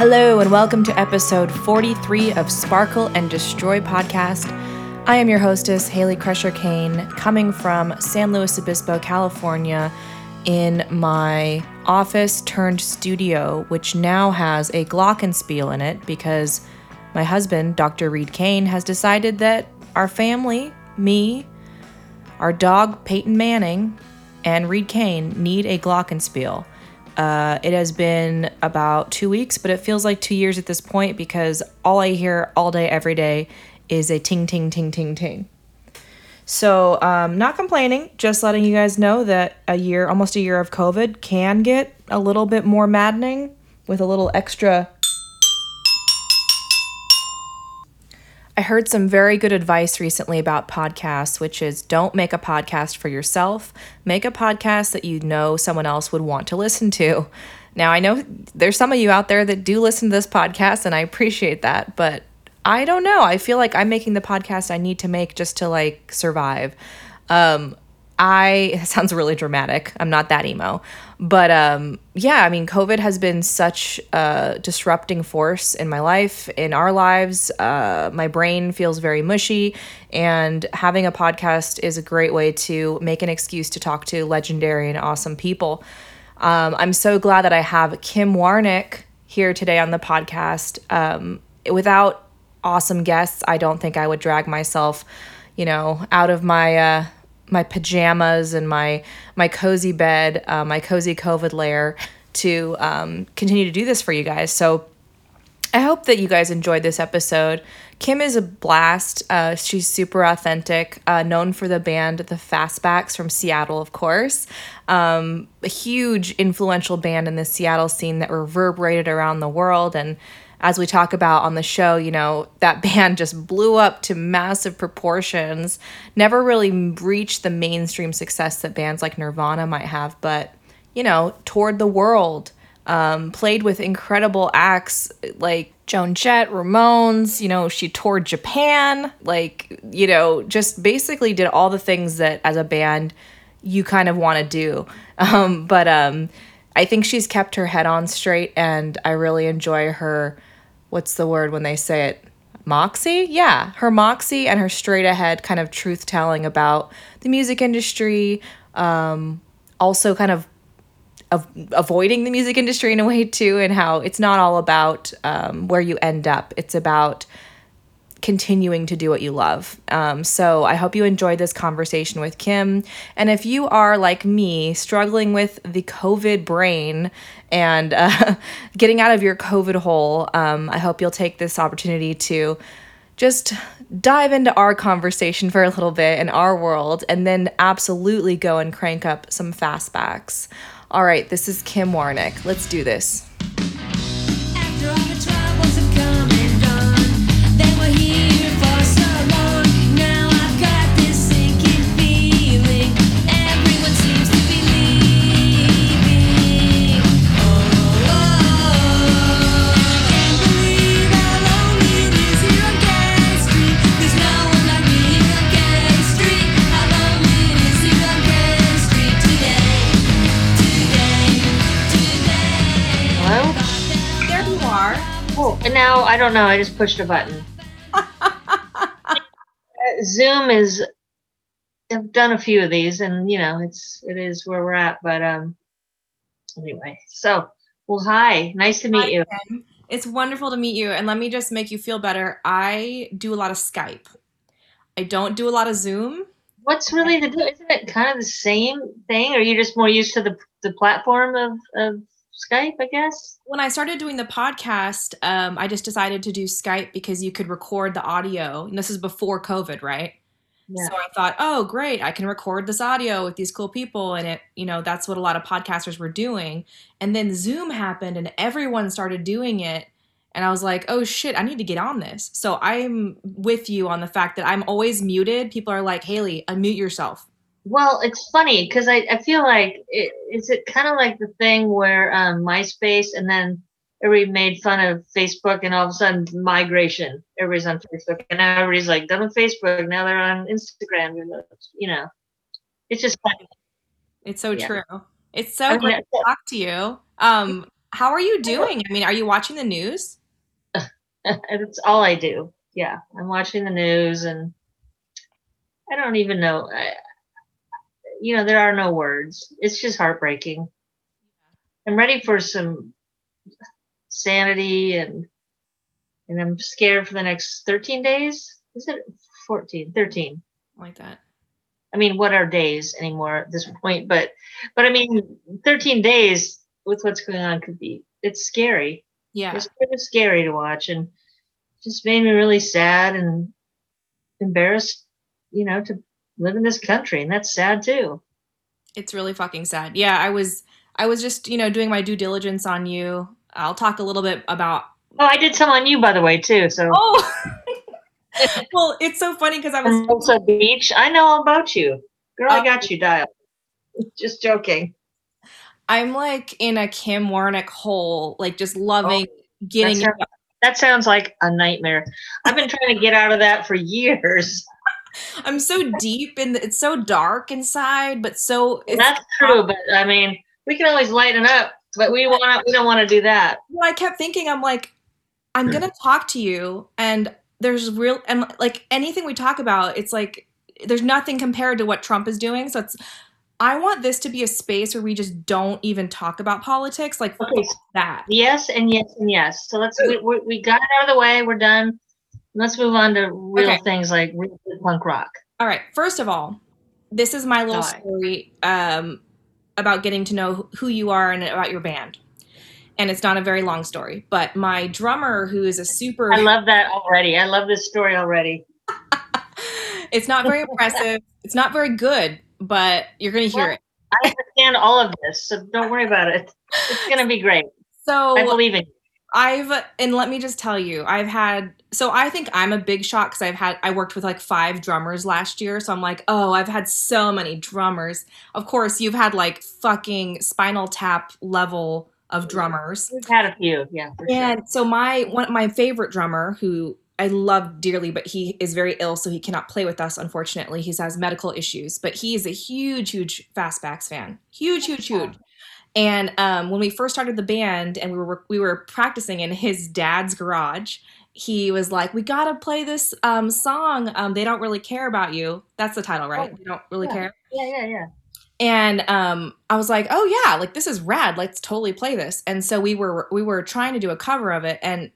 Hello, and welcome to episode 43 of Sparkle and Destroy podcast. I am your hostess, Haley Crusher Kane, coming from San Luis Obispo, California, in my office turned studio, which now has a Glockenspiel in it because my husband, Dr. Reed Kane, has decided that our family, me, our dog, Peyton Manning, and Reed Kane need a Glockenspiel. Uh, it has been about two weeks, but it feels like two years at this point because all I hear all day, every day is a ting, ting, ting, ting, ting. So, um, not complaining, just letting you guys know that a year, almost a year of COVID can get a little bit more maddening with a little extra I heard some very good advice recently about podcasts, which is don't make a podcast for yourself. Make a podcast that you know someone else would want to listen to. Now, I know there's some of you out there that do listen to this podcast, and I appreciate that, but I don't know. I feel like I'm making the podcast I need to make just to like survive. Um, I it sounds really dramatic. I'm not that emo. But um yeah, I mean COVID has been such a disrupting force in my life, in our lives. Uh my brain feels very mushy and having a podcast is a great way to make an excuse to talk to legendary and awesome people. Um, I'm so glad that I have Kim Warnick here today on the podcast. Um, without awesome guests, I don't think I would drag myself, you know, out of my uh, my pajamas and my my cozy bed, uh, my cozy COVID lair to um, continue to do this for you guys. So I hope that you guys enjoyed this episode. Kim is a blast. Uh, she's super authentic, uh, known for the band The Fastbacks from Seattle, of course. Um, a huge influential band in the Seattle scene that reverberated around the world and as we talk about on the show, you know, that band just blew up to massive proportions, never really reached the mainstream success that bands like Nirvana might have, but, you know, toured the world, um, played with incredible acts like Joan Jett, Ramones, you know, she toured Japan, like, you know, just basically did all the things that as a band you kind of want to do. Um, but um, I think she's kept her head on straight, and I really enjoy her what's the word when they say it? Moxie? Yeah, her moxie and her straight ahead kind of truth telling about the music industry, um, also kind of of avoiding the music industry in a way too, and how it's not all about um, where you end up. It's about continuing to do what you love. Um, so I hope you enjoyed this conversation with Kim. And if you are like me, struggling with the COVID brain and uh, getting out of your COVID hole, um, I hope you'll take this opportunity to just dive into our conversation for a little bit in our world and then absolutely go and crank up some fastbacks. All right, this is Kim Warnick. Let's do this. Don't know. I just pushed a button. Zoom is. I've done a few of these, and you know, it's it is where we're at. But um, anyway, so well, hi, nice to meet hi, you. Ken. It's wonderful to meet you, and let me just make you feel better. I do a lot of Skype. I don't do a lot of Zoom. What's really the Isn't it kind of the same thing? Or are you just more used to the the platform of of Skype, I guess. When I started doing the podcast, um, I just decided to do Skype because you could record the audio. And this is before COVID, right? Yeah. So I thought, oh, great, I can record this audio with these cool people. And it, you know, that's what a lot of podcasters were doing. And then Zoom happened and everyone started doing it. And I was like, oh shit, I need to get on this. So I'm with you on the fact that I'm always muted. People are like, Haley, unmute yourself. Well, it's funny because I, I feel like it, is it kind of like the thing where um, MySpace and then everybody made fun of Facebook and all of a sudden migration. Everybody's on Facebook and now everybody's like done with Facebook. Now they're on Instagram. You know, it's just funny. It's so yeah. true. It's so I mean, great to talk to you. Um, How are you doing? I mean, are you watching the news? That's all I do. Yeah, I'm watching the news, and I don't even know. I, you know, there are no words. It's just heartbreaking. I'm ready for some sanity and and I'm scared for the next 13 days. Is it 14? 13. Like that. I mean, what are days anymore at this point? But but I mean, 13 days with what's going on could be it's scary. Yeah. It's kind of scary to watch and just made me really sad and embarrassed, you know, to live in this country. And that's sad too. It's really fucking sad. Yeah, I was I was just, you know, doing my due diligence on you. I'll talk a little bit about Oh, I did some on you by the way too. So Oh well, it's so funny because I was Tulsa Beach. I know all about you. Girl, I Oh. got you dialed. Just joking. I'm like in a Kim Warnick hole, like just loving oh, getting That sounds, that sounds like a nightmare. I've been trying to get out of that for years. I'm so deep and it's so dark inside, but so it's That's true, but I mean, we can always lighten up, but we want we don't want to do that. well, I kept thinking, I'm like, I'm hmm. gonna talk to you, and there's real and like anything we talk about, it's like there's nothing compared to what Trump is doing. So it's I want this to be a space where we just don't even talk about politics, like Okay, that. yes and yes and yes. So let's we, we, we got it out of the way. We're done. Let's move on to real Okay. things like real punk rock. All right. First of all, this is my little Why? story um, about getting to know who you are and about your band. And it's not a very long story, but my drummer, who is a super, I love that already. I love this story already. it's not very impressive. It's not very good, but you're going to hear Well, it. I understand all of this, so don't worry about it. It's gonna be great. So I believe in you. I've and let me just tell you, I've had so I think I'm a big shot because I've had I worked with like five drummers last year, so I'm like, oh, I've had so many drummers. Of course, you've had like fucking Spinal Tap level of drummers, We've had a few, yeah. For sure. and so my one my favorite drummer who I love dearly, but he is very ill, so he cannot play with us. Unfortunately, he has medical issues, but he is a huge, huge Fastbacks fan, huge, huge, huge. And um, when we first started the band and we were we were practicing in his dad's garage, he was like, "We gotta play this um, song. Um, they don't really care about you. That's the title, right? Oh, they don't really yeah. care." Yeah, yeah, yeah. And um, I was like, "Oh yeah, like this is rad. Let's totally play this." And so we were we were trying to do a cover of it, and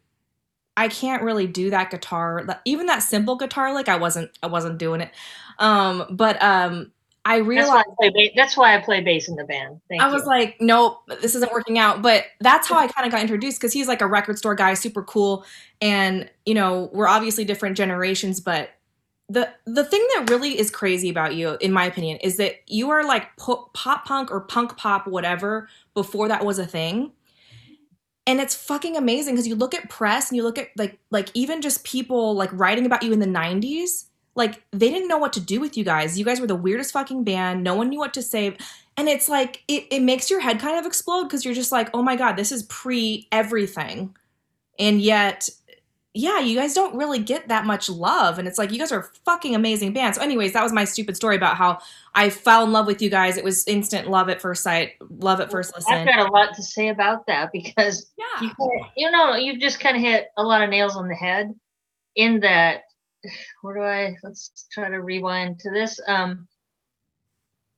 I can't really do that guitar, even that simple guitar lick. I wasn't I wasn't doing it. Um, but um, I That's realized why I play. That's why I play bass in the band. Thank I you. was like, nope, this isn't working out. But that's how I kind of got introduced because he's like a record store guy, super cool, and you know we're obviously different generations. But the the thing that really is crazy about you, in my opinion, is that you are like po- pop punk or punk pop, whatever, before that was a thing. And it's fucking amazing because you look at press and you look at like like even just people like writing about you in the 90s like they didn't know what to do with you guys. You guys were the weirdest fucking band. No one knew what to say. And it's like it, it makes your head kind of explode because you're just like, oh my god, this is pre everything. And yet, yeah, you guys don't really get that much love. And it's like you guys are fucking amazing band. So, anyways, that was my stupid story about how I fell in love with you guys. It was instant love at first sight, love at first listen. I've got a lot to say about that because Yeah. you, you know you just kind of hit a lot of nails on the head. In that, where do I? Let's try to rewind to this. Um,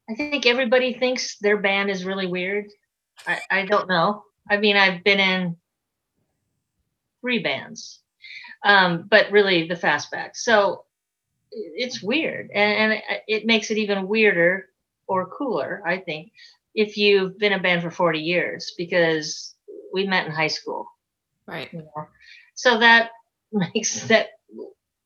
I think everybody thinks their band is really weird. I, I don't know. I mean, I've been in three bands, um, but really the fastback. So it's weird, and, and it- makes it even weirder or cooler, I think, if you've been a band for 40 years because we met in high school Right. you know so that makes that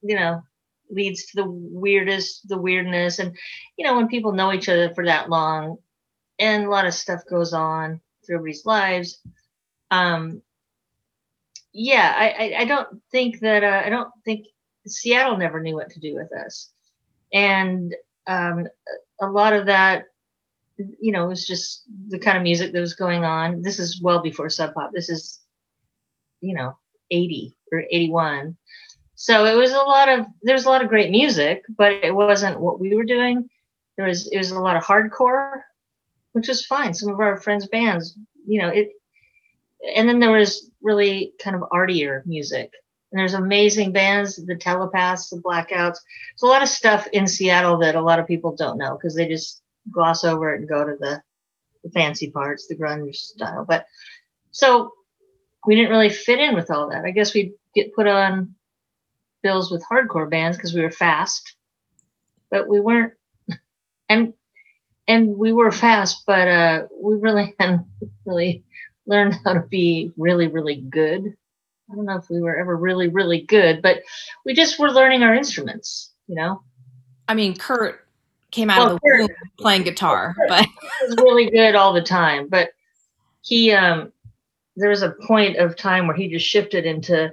you know leads to the weirdest the weirdness. And you know when people know each other for that long and a lot of stuff goes on through everybody's lives um yeah i i, I don't think that uh, i don't think seattle never knew what to do with us. And um a lot of that you know was just the kind of music that was going on. This is well before sub pop. This is you know 80 or 81 so it was a lot of there was a lot of great music but it wasn't what we were doing there was it was a lot of hardcore which was fine some of our friends bands you know it and then there was really kind of artier music. And there's amazing bands, the Telepaths, the Blackouts. There's a lot of stuff in Seattle that a lot of people don't know because they just gloss over it and go to the, the fancy parts, the grunge style. But so we didn't really fit in with all that. I guess we'd get put on bills with hardcore bands because we were fast, but we weren't. And and we were fast, but uh, we really hadn't really learned how to be really, really good. I don't know if we were ever really, really good, but we just were learning our instruments, you know. I mean, Kurt came out well, of the Kurt, womb playing guitar, Kurt but was really good all the time. But he, um, there was a point of time where he just shifted into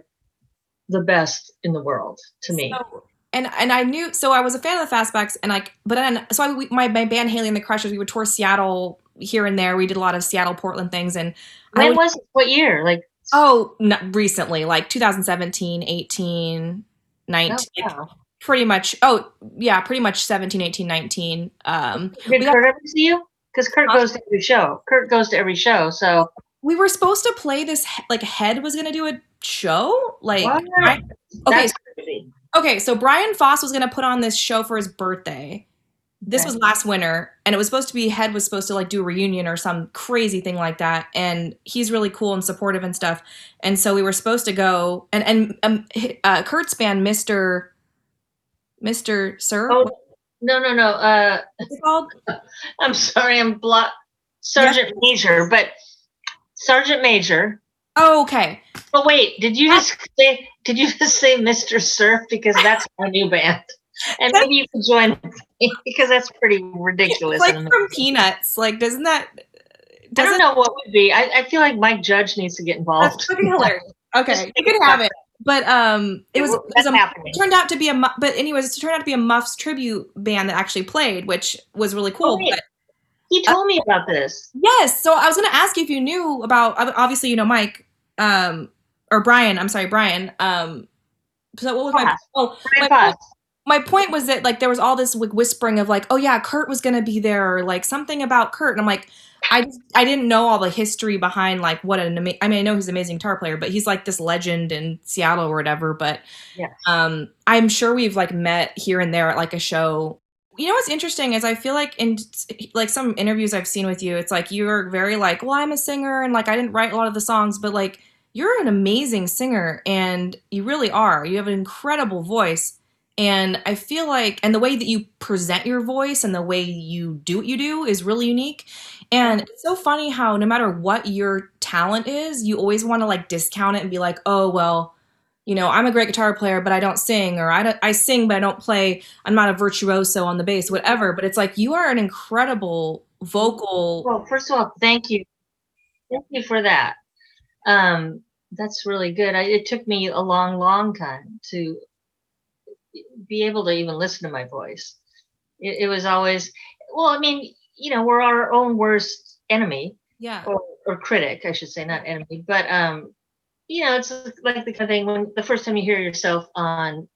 the best in the world to me. So, and and I knew so I was a fan of the Fastbacks and like but then so I, we, my my band Haley and the Crushers we would tour Seattle here and there we did a lot of Seattle Portland things and when would, was it? what year like oh not recently like 2017 18 19 oh, pretty much oh yeah pretty much 17 18 19 um did Kurt ever see you because Kurt goes to every show Kurt goes to every show so we were supposed to play this like head was gonna do a show like I, okay Okay, so Brian Foss was gonna put on this show for his birthday. This okay. was last winter, and it was supposed to be Head was supposed to like do a reunion or some crazy thing like that. And he's really cool and supportive and stuff. And so we were supposed to go, and and um, uh, Kurt's band, Mister Mister Sir. Oh no no no! Uh, What's called? I'm sorry, I'm block Sergeant Major, but Sergeant Major Oh, okay. But wait, did you just say did you just say Mr. Surf because that's my new band? And maybe you can join because that's pretty ridiculous. It's like from Peanuts. Like, doesn't that? Doesn't, I don't know what would be. I, I feel like Mike Judge needs to get involved. That's pretty hilarious. Okay, you can have it. But um, it was, it was a, it turned out to be a but anyways, it turned out to be a Muffs tribute band that actually played, which was really cool. Oh, but he told uh, me about this. Yes, so I was going to ask you if you knew about. Obviously, you know Mike um, or Brian. I'm sorry, Brian. Um, so what was my oh my point, my point was that like there was all this like whispering of like oh yeah Kurt was gonna be there or like something about Kurt and I'm like I just, I didn't know all the history behind like what an ama- I mean I know he's an amazing guitar player but he's like this legend in Seattle or whatever but yeah um I'm sure we've like met here and there at like a show you know what's interesting is I feel like in like some interviews I've seen with you, it's like you're very like, well, I'm a singer and like I didn't write a lot of the songs, but like you're an amazing singer and you really are. You have an incredible voice. And I feel like, and the way that you present your voice and the way you do what you do is really unique. And it's so funny how no matter what your talent is, you always want to like discount it and be like, oh, well, you know, I'm a great guitar player, but I don't sing, or I, I sing, but I don't play, I'm not a virtuoso on the bass, whatever. But it's like you are an incredible vocal. Well, first of all, thank you. Thank you for that. Um, that's really good. I, it took me a long, long time to be able to even listen to my voice. It, it was always, well, I mean, you know, we're our own worst enemy. Yeah. Or, or critic, I should say, not enemy. But, um, you know, it's like the kind of thing when the first time you hear yourself on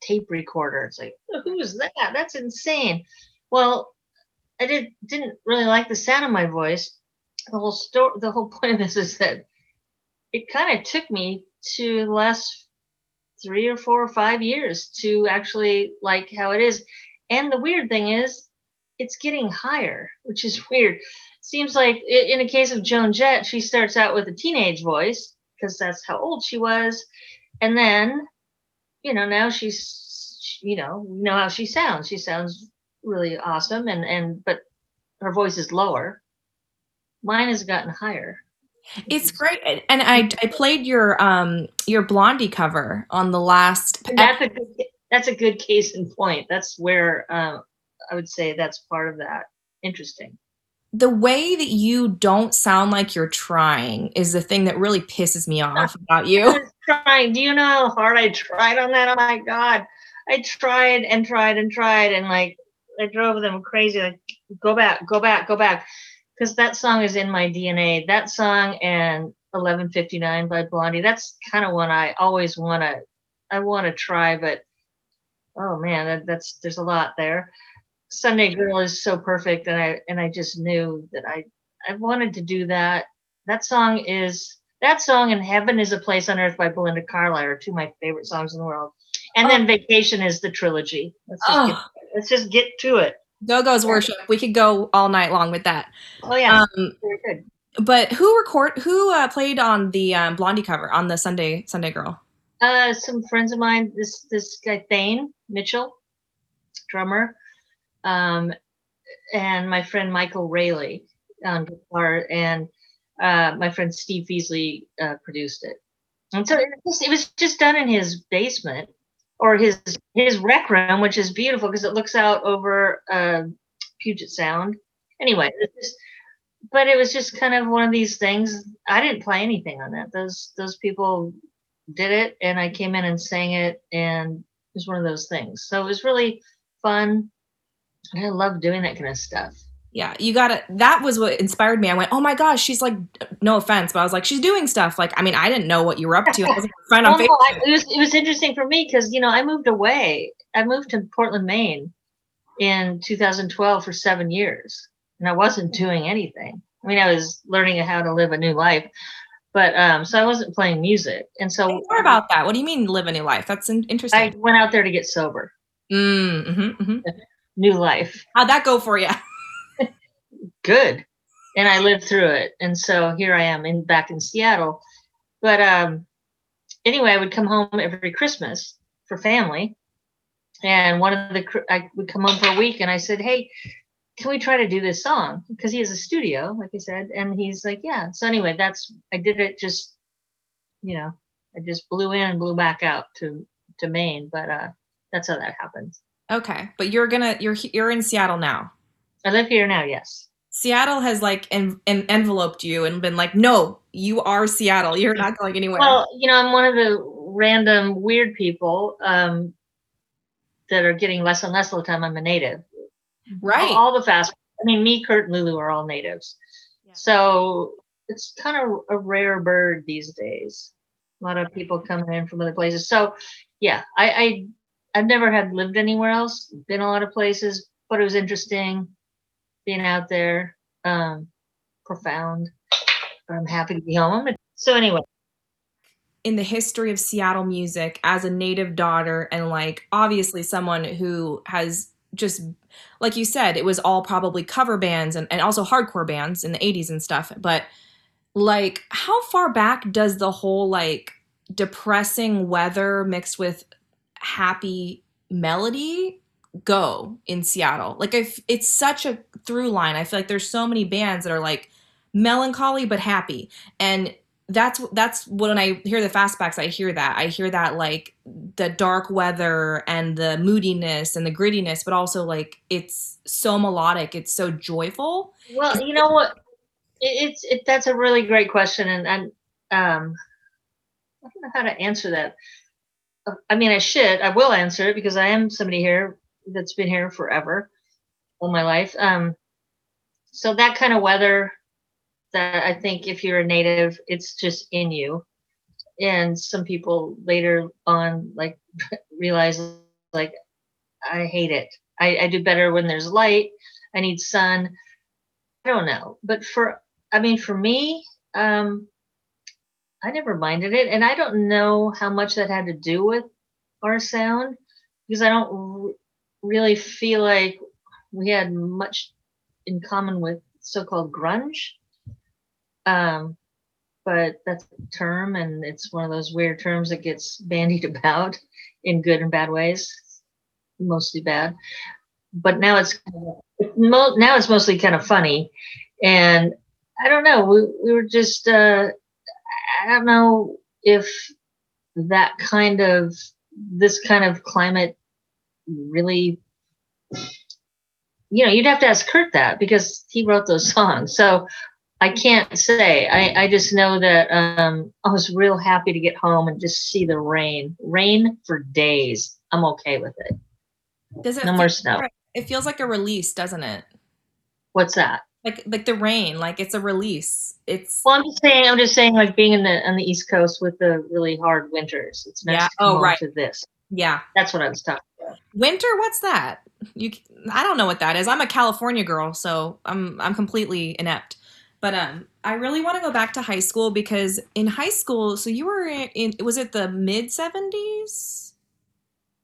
tape recorder, it's like, who's that? That's insane. Well, I did, didn't really like the sound of my voice. The whole story, the whole point of this is that it kind of took me to the last three or four or five years to actually like how it is. And the weird thing is, it's getting higher, which is weird. Seems like in a case of Joan Jett, she starts out with a teenage voice because that's how old she was. And then, you know, now she's, you know, you know how she sounds. She sounds really awesome. And, and, but her voice is lower. Mine has gotten higher. It's great, and I I played your um your Blondie cover on the last. That's a good, that's a good case in point. That's where um, I would say that's part of that. Interesting. The way that you don't sound like you're trying is the thing that really pisses me off about you. trying. Do you know how hard I tried on that? Oh my god, I tried and tried and tried and like I drove them crazy. Like go back, go back, go back because that song is in my DNA. That song and 1159 by Blondie. That's kind of one I always want to I want to try, but oh man, that, that's there's a lot there. Sunday Girl is so perfect, and I and I just knew that I I wanted to do that. That song is that song and Heaven is a Place on Earth by Belinda Carlisle are two of my favorite songs in the world. And then Vacation is the trilogy. Let's just, get, Oh, let's just get to it. Go Go's worship. We could go all night long with that. Oh yeah, Um, very good. but who record who uh, played on the um, Blondie cover on the Sunday Sunday Girl? Uh, some friends of mine, this this guy Thane Mitchell, drummer, um, and my friend Michael Rayleigh on guitar, and uh, my friend Steve Feasley uh, produced it. And so it was, it was just done in his basement or his his rec room, which is beautiful because it looks out over uh, Puget Sound. Anyway, it's just, but it was just kind of one of these things. I didn't play anything on that. Those those people did it, and I came in and sang it, and it was one of those things. So it was really fun. And I love doing that kind of stuff. Yeah, you got to That was what inspired me. I went, oh my gosh, she's like, no offense, but I was like, she's doing stuff. Like, I mean, I didn't know what you were up to. I was friend on Well, no, I, it was it was interesting for me because you know I moved away. I moved to Portland, Maine, in 2012 for seven years, and I wasn't doing anything. I mean, I was learning how to live a new life, but um, so I wasn't playing music, and so Say more about that. What do you mean live a new life? That's interesting. I went out there to get sober, Mm, mhm, mhm. New life, How'd that go for you? good, and I lived through it, and so here I am in back in Seattle. But um, anyway, I would come home every Christmas for family. And one of the, I would come home for a week and I said, Hey, can we try to do this song? Because he has a studio, like I said. And he's like, Yeah. So anyway, that's, I did it just, you know, I just blew in and blew back out to, to Maine. But uh, that's how that happens. Okay, but you're gonna you're you're in Seattle now. I live here now. Yes. Seattle has like en- en- enveloped you and been like, no, you are Seattle. You're not going anywhere. Well, you know, I'm one of the random weird people um, that are getting less and less all the time. I'm a native. right. all the fast i mean me kurt and lulu are all natives Yeah. so it's kind of a rare bird these days a lot of people coming in from other places so yeah i i i've never had lived anywhere else been a lot of places but it was interesting being out there um profound. I'm happy to be home. So anyway. In the history of Seattle music as a native daughter and like obviously someone who has just like you said it was all probably cover bands and, and also hardcore bands in the 80s and stuff but like how far back does the whole like depressing weather mixed with happy melody go in Seattle like if it's such a through line I feel like there's so many bands that are like melancholy but happy and that's that's when I hear the fastbacks. I hear that. I hear that like the dark weather and the moodiness and the grittiness, but also like it's so melodic. It's so joyful. Well, you know what? It's it, that's a really great question, and and um, I don't know how to answer that. I mean, I should. I will answer it because I am somebody here that's been here forever, all my life. Um, so that kind of weather, that I think if you're a native, it's just in you. And some people later on, like, realize like, I hate it. I, I do better when there's light. I need sun. I don't know. But for, I mean, for me, um, I never minded it. And I don't know how much that had to do with our sound because I don't r- really feel like we had much in common with so called grunge. Um, but that's a term, and it's one of those weird terms that gets bandied about in good and bad ways, mostly bad. But now it's now it's mostly kind of funny, and I don't know. We we were just uh, I don't know if that kind of this kind of climate really you know you'd have to ask kurt that because he wrote those songs. So i can't say. I, I just know that um, i was real happy to get home and just see the rain. Rain for days. I'm okay with it. Does it no more snow. It feels like a release, doesn't it? what's that Like like the rain, like it's a release. It's well i'm just saying i'm just saying like being in the on the east coast with the really hard winters it's nice Yeah. Oh, right. to this yeah. that's what i was talking about. Winter, what's that? You I don't know what that is. I'm a California girl, so I'm I'm completely inept. But um I really want to go back to high school because in high school, so you were in, in was it the mid seventies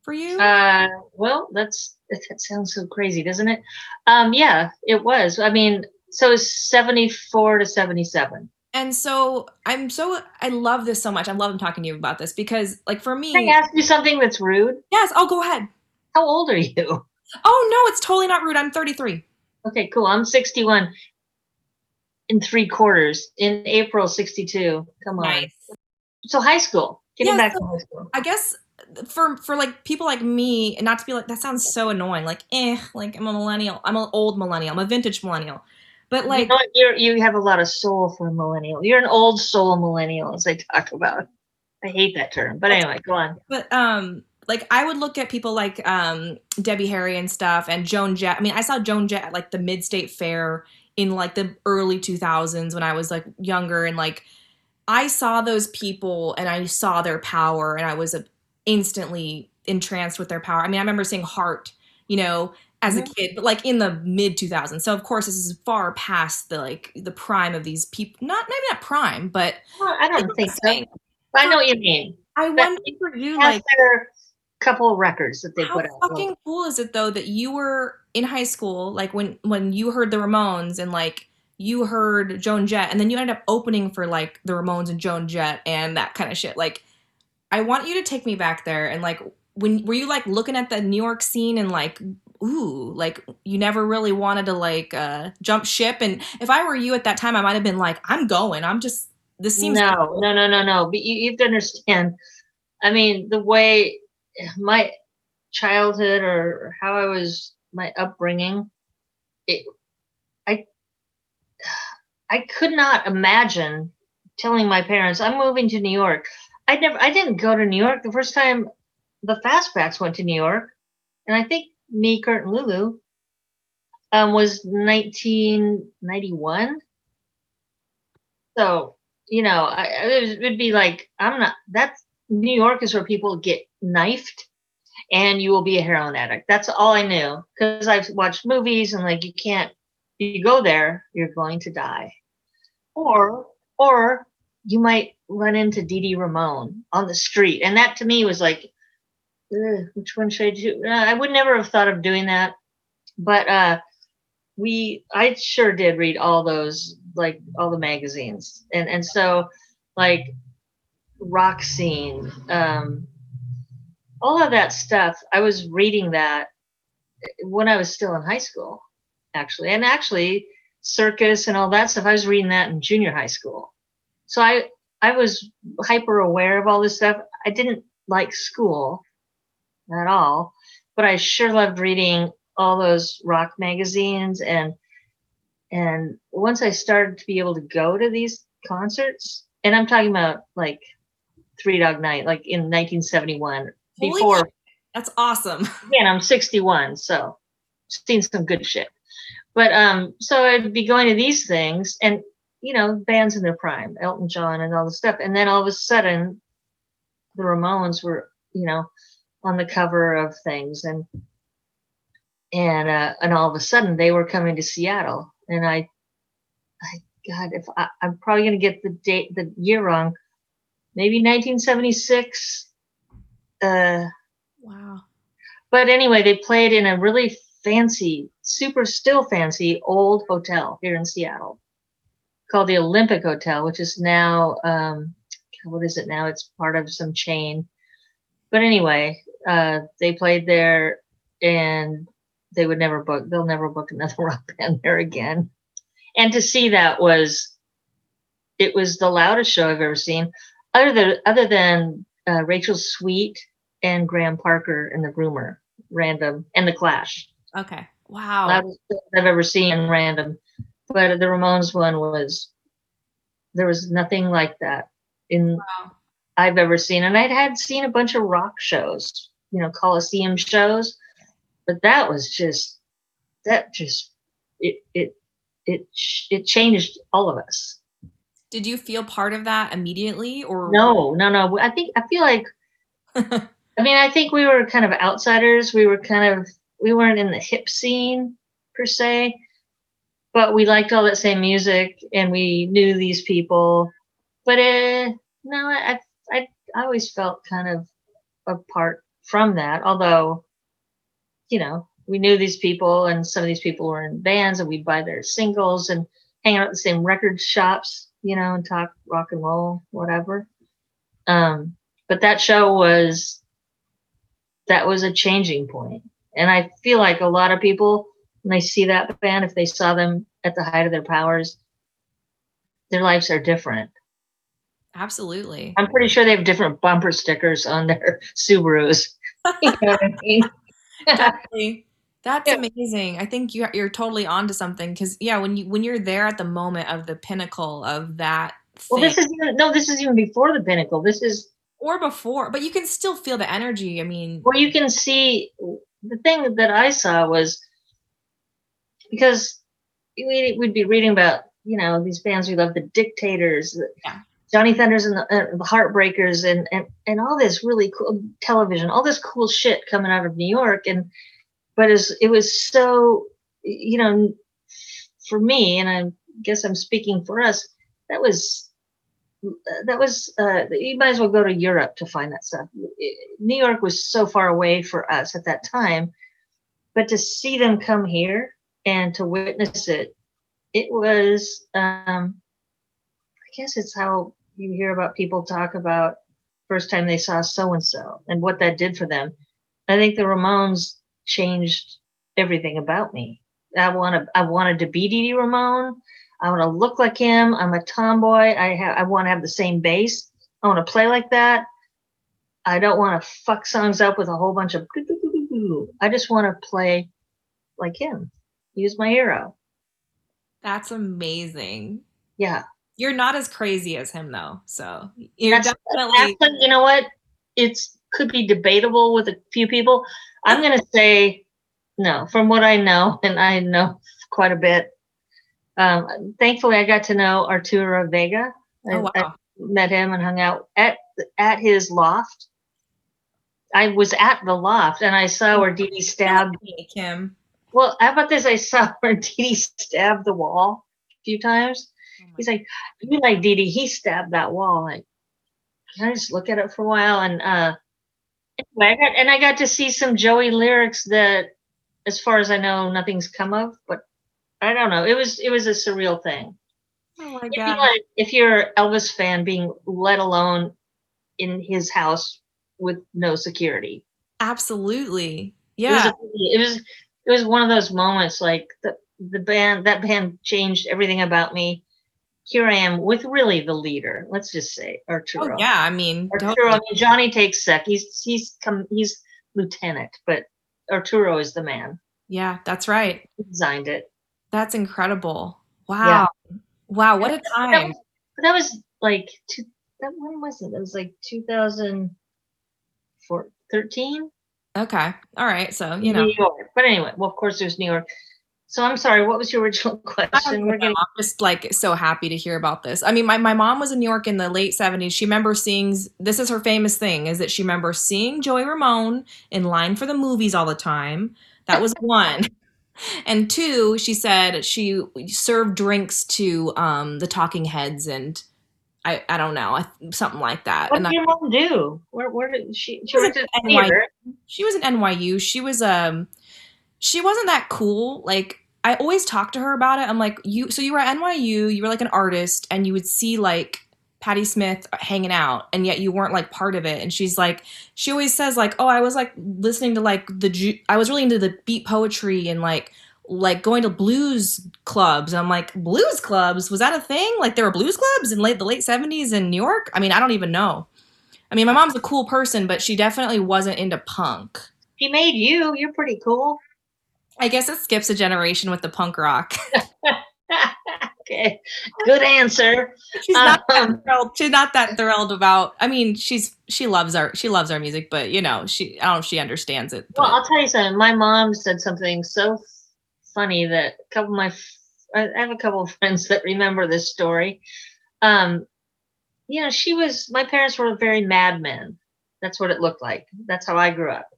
for you? Uh, well, that's that sounds so crazy, doesn't it? Um, yeah, it was. I mean, so it's seventy four to seventy seven. and so I'm so I love this so much. I love talking to you about this because, like, for me, Can I ask you something that's rude? yes. Oh, go ahead. How old are you? Oh no, it's totally not rude. I'm 33. Okay, cool. I'm 61 in three quarters in April 62. Come on. So high school. Getting Yeah, back so- to high school. I guess for for like people like me, and not to be like that sounds so annoying. Like, eh, like I'm a millennial. I'm an old millennial. I'm a vintage millennial. But you like, know? You're, you have a lot of soul for a millennial. You're an old soul millennial, as they talk about. I hate that term, but anyway, go on. but um, like I would look at people like um Debbie Harry and stuff, and Joan Jett. I mean, I saw Joan Jett at like the Mid State Fair in like the early 2000s when I was like younger, and like I saw those people and I saw their power, and I was uh, instantly entranced with their power. I mean, I remember seeing Heart, you know, as a kid, but like in the mid 2000s. So of course, this is far past the like the prime of these people. Not maybe not prime, but Well, I don't think so. But I know what you mean. I But wonder for you, like. their couple of records that they How put out. How fucking cool is it though that you were in high school, like when when you heard the Ramones and like you heard Joan Jett, and then you ended up opening for like the Ramones and Joan Jett and that kind of shit. Like, I want you to take me back there and like when were you like looking at the New York scene and like ooh like you never really wanted to like uh jump ship and if I were you at that time I might have been like I'm going I'm just this seems no, no, no, no, no. But you, you have to understand. I mean, the way my childhood or how I was, my upbringing, it, I, I could not imagine telling my parents I'm moving to New York. I never, I didn't go to New York the first time the Fastbacks went to New York, and I think me, Kurt, and Lulu um, was 1991. So you know, I, it would- be like, I'm not, that's New York is where people get knifed and you will be a heroin addict. That's all I knew because I've watched movies and like, you can't, you go there, you're going to die. Or, or you might run into Dee Dee Ramone on the street. And that to me was like, which one should I do? Uh, I would never have thought of doing that. But, uh, we I sure did read all those like all the magazines and and so like rock scene um all of that stuff I was reading that when I was still in high school actually and actually circus and all that stuff I was reading that in junior high school so I I was hyper aware of all this stuff I didn't like school at all but I sure loved reading all those rock magazines and and once I started to be able to go to these concerts, and I'm talking about like Three Dog Night, like in 1971, Holy before that's awesome. again, I'm 61, so seen some good shit. But um, so I'd be going to these things, and you know, bands in their prime, Elton John and all the stuff, and then all of a sudden, the Ramones were, you know, on the cover of things, and and uh, and all of a sudden they were coming to Seattle, and I, I God, if I, I'm probably gonna get the date, the year wrong, maybe 1976. Uh, Wow. but anyway, they played in a really fancy, super still fancy old hotel here in Seattle called the Olympic Hotel, which is now, um, what is it now? It's part of some chain. But anyway, uh, they played there and they would never book, they'll never book another rock band there again. And to see that was, it was the loudest show I've ever seen, other than, other than uh, Rachel Sweet and Graham Parker and the Rumour, random, and the Clash. Okay. Wow. Loudest I've ever seen random. But the Ramones one was there was nothing like that in Wow. I've ever seen. And I'd had seen a bunch of rock shows, you know, Coliseum shows, but that was just that just it it it it changed all of us. Did you feel part of that immediately or No, no, no. I think I feel like I mean, I think we were kind of outsiders. We were kind of we weren't in the hip scene per se, but we liked all that same music and we knew these people. But uh, no, I, I, I always felt kind of apart from that. Although, you know, we knew these people and some of these people were in bands and we'd buy their singles and hang out at the same record shops, you know, and talk rock and roll, whatever. Um, but that show was that was a changing point. And I feel like a lot of people when they see that band, if they saw them at the height of their powers, their lives are different. Absolutely. I'm pretty sure they have different bumper stickers on their Subarus. you know what I mean? That's yeah. amazing. I think you're you're totally onto something because yeah, when you when you're there at the moment of the pinnacle of that. Thing, well, this is even, no, this is even before the pinnacle. This is or before, but you can still feel the energy. I mean, well, you can see the thing that I saw was because we, would be reading about you know these bands we love, the Dictators, yeah. Johnny Thunders and the, uh, the Heartbreakers, and and and all this really cool television, all this cool shit coming out of New York, and but as it was so you know for me and i guess i'm speaking for us that was that was uh, you might as well go to europe to find that stuff new york was so far away for us at that time but to see them come here and to witness it it was um i guess it's how you hear about people talk about first time they saw so and so and what that did for them i think the ramones changed everything about me. I want to. I wanted to be Dee Dee Ramone. I want to look like him. I'm a tomboy. I have. I want to have the same bass. I want to play like that. I don't want to fuck songs up with a whole bunch of. I just want to play like him. Use my hero. That's amazing. Yeah. You're not as crazy as him though, so you're that's, definitely. That's, you know what? It's could be debatable with a few people. I'm going to say no, from what I know, and I know quite a bit. Um, thankfully, I got to know Arturo Vega. Oh, wow. I, I met him and hung out at at his loft. I was at the loft and I saw where Dee Dee stabbed Kim. Well, how about this? I saw where Dee stabbed the wall a few times. Oh He's like, "You like Dee? He stabbed that wall." Like, can I just look at it for a while? And uh, Anyway, I got, and I got to see some Joey lyrics that, as far as I know, nothing's come of. But I don't know. It was it was a surreal thing. Oh my god! Like, if you're Elvis fan, being let alone in his house with no security. Absolutely. Yeah. It was, a, it was it was one of those moments like the the band that band changed everything about me here I am with really the leader. Let's just say Arturo. Oh, yeah, I mean Arturo. I mean Johnny takes sec. He's he's come. He's lieutenant, but Arturo is the man. Yeah, that's right. He designed it. That's incredible. Wow. Yeah. Wow, what a time. That was, that was like two, that when was it? That was like 2013. Okay. All right. So, you know. New York. But anyway, well, of course, there's New York. So I'm sorry, what was your original question? We're getting- I'm just like so happy to hear about this. I mean, my, my mom was in New York in the late 70s. She remembers seeing this is her famous thing, is that she remembers seeing Joey Ramone in line for the movies all the time. That was one. and two, she said she served drinks to um, the talking heads and I, I don't know, something like that. What and did I, your mom do? Where, where did she? She, was at NYU. She was at NYU. She was um, she wasn't that cool. Like I always talk to her about it. I'm like, you, so you were at NYU, you were like an artist, and you would see like Patti Smith hanging out, and yet you weren't like part of it. And she's like, she always says like, oh, I was like listening to like the, I was really into the beat poetry and like, like going to blues clubs. And I'm like, blues clubs? Was that a thing? Like there were blues clubs in late the late 70s in New York? I mean, I don't even know. I mean, my mom's a cool person, but she definitely wasn't into punk. She made you. You're pretty cool. I guess it skips a generation with the punk rock. okay, good answer. she's not um, that thrilled. She's not that thrilled about. I mean, she's she loves our she loves our music, but you know, she I don't know if she understands it. But. Well, I'll tell you something. My mom said something so funny that a couple of my I have a couple of friends that remember this story. Um, you know, she was my parents were very madmen. That's what it looked like. That's how I grew up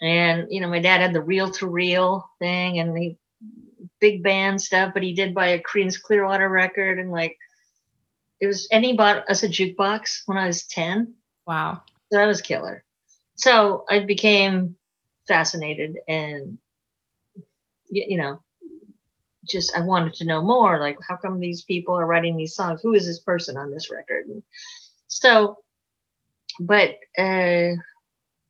and you know my dad had the reel to reel thing and the big band stuff, but he did buy a Creedence Clearwater record and like it was and he bought us a jukebox when I was 10. Wow. So that was killer. So I became fascinated and you know just I wanted to know more like how come these people are writing these songs who is this person on this record and so but uh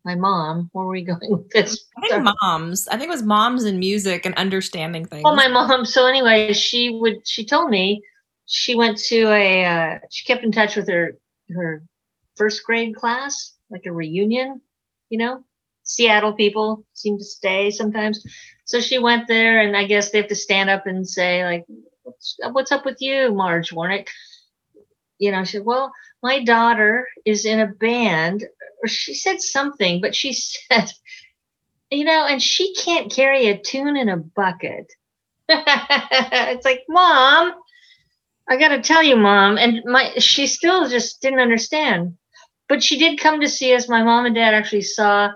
my mom where were we going with this I think moms. I think it was moms and music and understanding things. well my mom so anyway she would she told me she went to a uh, she kept in touch with her her first grade class like a reunion you know seattle people seem to stay sometimes. So she went there and i guess they have to stand up and say like what's, what's up with you marge warnick? You know she said well my daughter is in a band or she said something but she said you know and she can't carry a tune in a bucket. It's like mom i gotta tell you mom and my she still just didn't understand. But she did come to see us. My mom and dad actually saw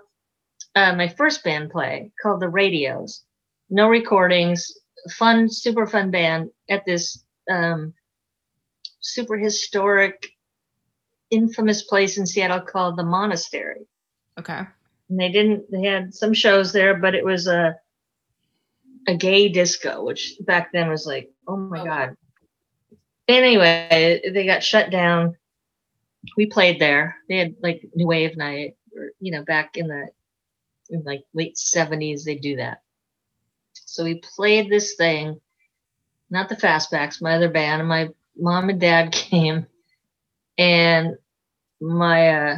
uh, my first band play called the radios. No recordings fun super fun band at this um, super historic infamous place in seattle called the monastery. Okay. and they didn't they had some shows there but it was a a gay disco which back then was like oh my Oh. god. Anyway they got shut down. We played there. They had like new wave night or you know back in the in like late 70s they do that. So we played this thing not the fastbacks my other band and my mom and dad came and my uh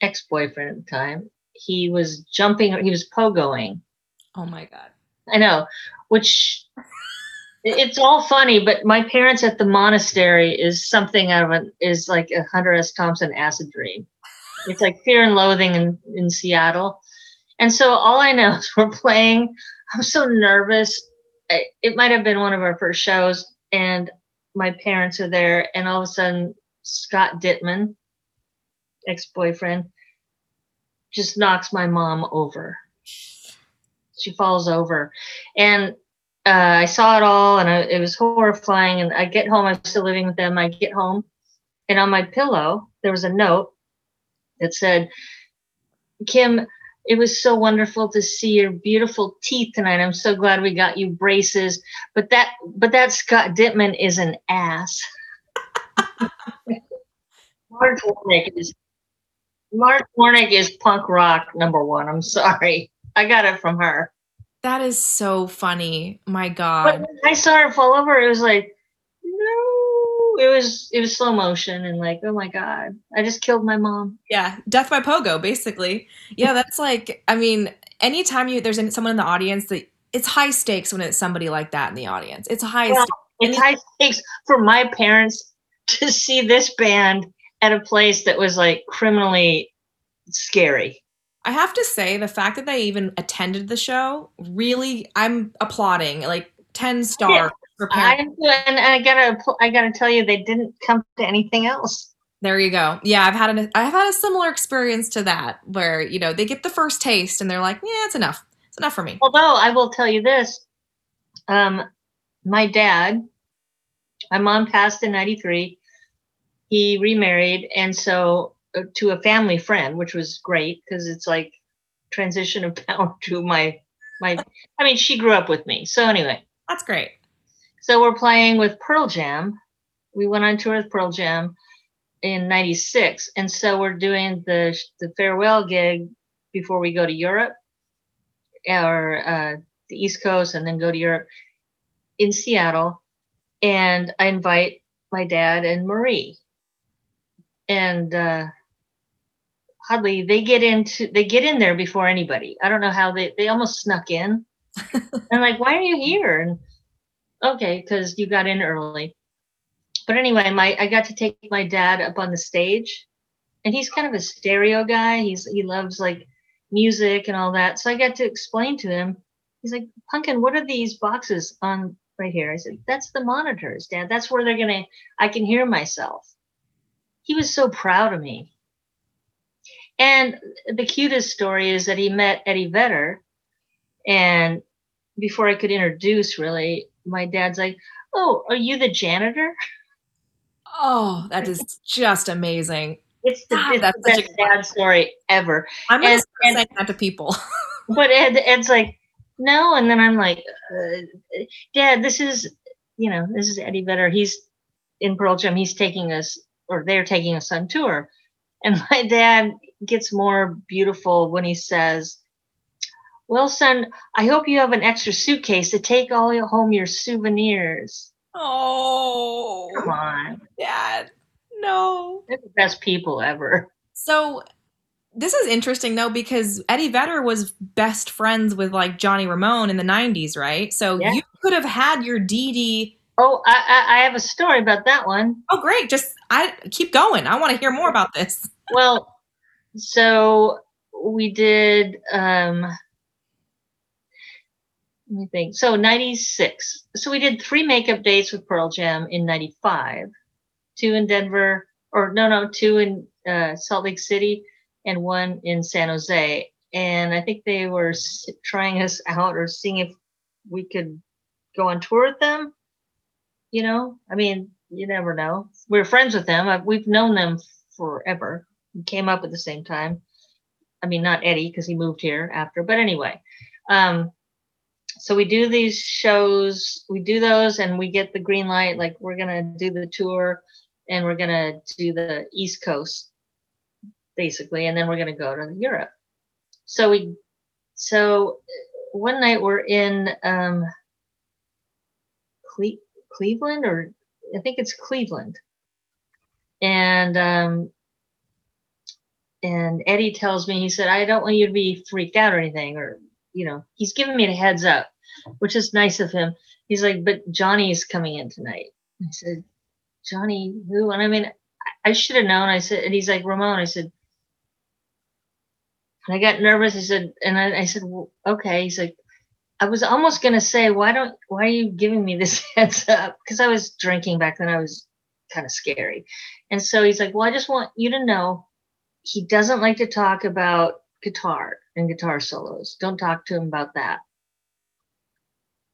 ex-boyfriend at the time he was jumping he was pogoing. Oh my god. i know which it's all funny but my parents at the monastery is something out of a is like a hunter s. Thompson acid dream. It's like fear and loathing in, in seattle and so all i know is we're playing. I'm so nervous. It might have been one of our first shows and my parents are there and all of a sudden scott dittman ex-boyfriend just knocks my mom over. She falls over. And uh, i saw it all and I, it was horrifying and i get home i'm still living with them i get home and on my pillow there was a note that said kim it was so wonderful to see your beautiful teeth tonight. I'm so glad we got you braces. But that but that scott dittman is an ass. Marge warnick is marge warnick is punk rock number one. I'm sorry. I got it from her. That is so funny. My but god. when I saw her fall over, it was like, it was it was slow motion and like, oh my god, I just killed my mom. Yeah, death by pogo, basically. Yeah, that's like. I mean, anytime you there's someone in the audience that it's high stakes when it's somebody like that in the audience. It's high. It's high stakes for my parents to see this band at a place that was like criminally scary. I have to say, the fact that they even attended the show, really, I'm applauding. Like ten stars for I and I gotta I gotta tell you, they didn't come to anything else. There you go. Yeah, I've had an I've had a similar experience to that, where you know they get the first taste and they're like, yeah, it's enough. It's enough for me. Although I will tell you this, um, my dad, my mom passed in '93. He remarried, and so uh, to a family friend, which was great because it's like transition of power to my my. I mean, she grew up with me, so anyway. That's great. So we're playing with Pearl Jam. We went on tour with Pearl Jam in '96, and so we're doing the the farewell gig before we go to Europe or uh, the East Coast, and then go to Europe in Seattle. And I invite my dad and Marie, and uh, oddly, they get into they get in there before anybody. I don't know how they they almost snuck in. and like, why are you here? And okay, because you got in early. But anyway, my I got to take my dad up on the stage, and he's kind of a stereo guy. He's he loves like music and all that. So I got to explain to him. He's like, "Punkin, what are these boxes on right here? I said, That's the monitors, Dad. That's where they're gonna I can hear myself. He was so proud of me. And the cutest story is that he met Eddie Vedder and before I could introduce, really, my dad's like, "Oh, are you the janitor?" Oh, that is just amazing. It's the, God, it's that's the a best dad story ever. I'm And- and- saying that to people. But Ed, Ed's like, "No," and then I'm like, uh, "Dad, this is, you know, this is Eddie Vedder. He's in Pearl Jam. He's taking us, or they're taking us on tour." And my dad gets more beautiful when he says, "Well, son, I hope you have an extra suitcase to take all your home your souvenirs." oh, Come on, Dad, no. they're the best people ever. So this is interesting though because Eddie Vedder was best friends with like Johnny Ramone in the '90s, right? So Yeah. you could have had your Dee Dee. Oh, I, I, I have a story about that one. Oh, great! Just I keep going. I want to hear more about this. Well, so we did. um Let me think. So '96. So we did three makeup dates with Pearl Jam in '95. Two in Denver, or no, no, two in uh, Salt Lake City, and one in San Jose. And I think they were trying us out or seeing if we could go on tour with them. You know, I mean, you never know. We're friends with them. I've, we've known them forever. We came up at the same time. I mean, not Eddie because he moved here after, but anyway. Um, so we do these shows, we do those, and we get the green light. Like we're gonna do the tour, and we're gonna do the East Coast, basically, and then we're gonna go to Europe. So we, so one night we're in um, Cle- Cleveland, or I think it's Cleveland, and um, and Eddie tells me, he said, I don't want you to be freaked out or anything, or, you know, he's giving me a heads up, which is nice of him. He's like, but Johnny's coming in tonight. I said, Johnny, who? And I mean, I, I should have known. I said, and he's like, Ramone. I said, and I got nervous. I said, and I, I said, well, okay. He's like, I was almost to say, why don't, why are you giving me this heads up? Because I was drinking back then. I was kind of scary. And so he's like, well, I just want you to know he doesn't like to talk about guitar and guitar solos. Don't talk to him about that.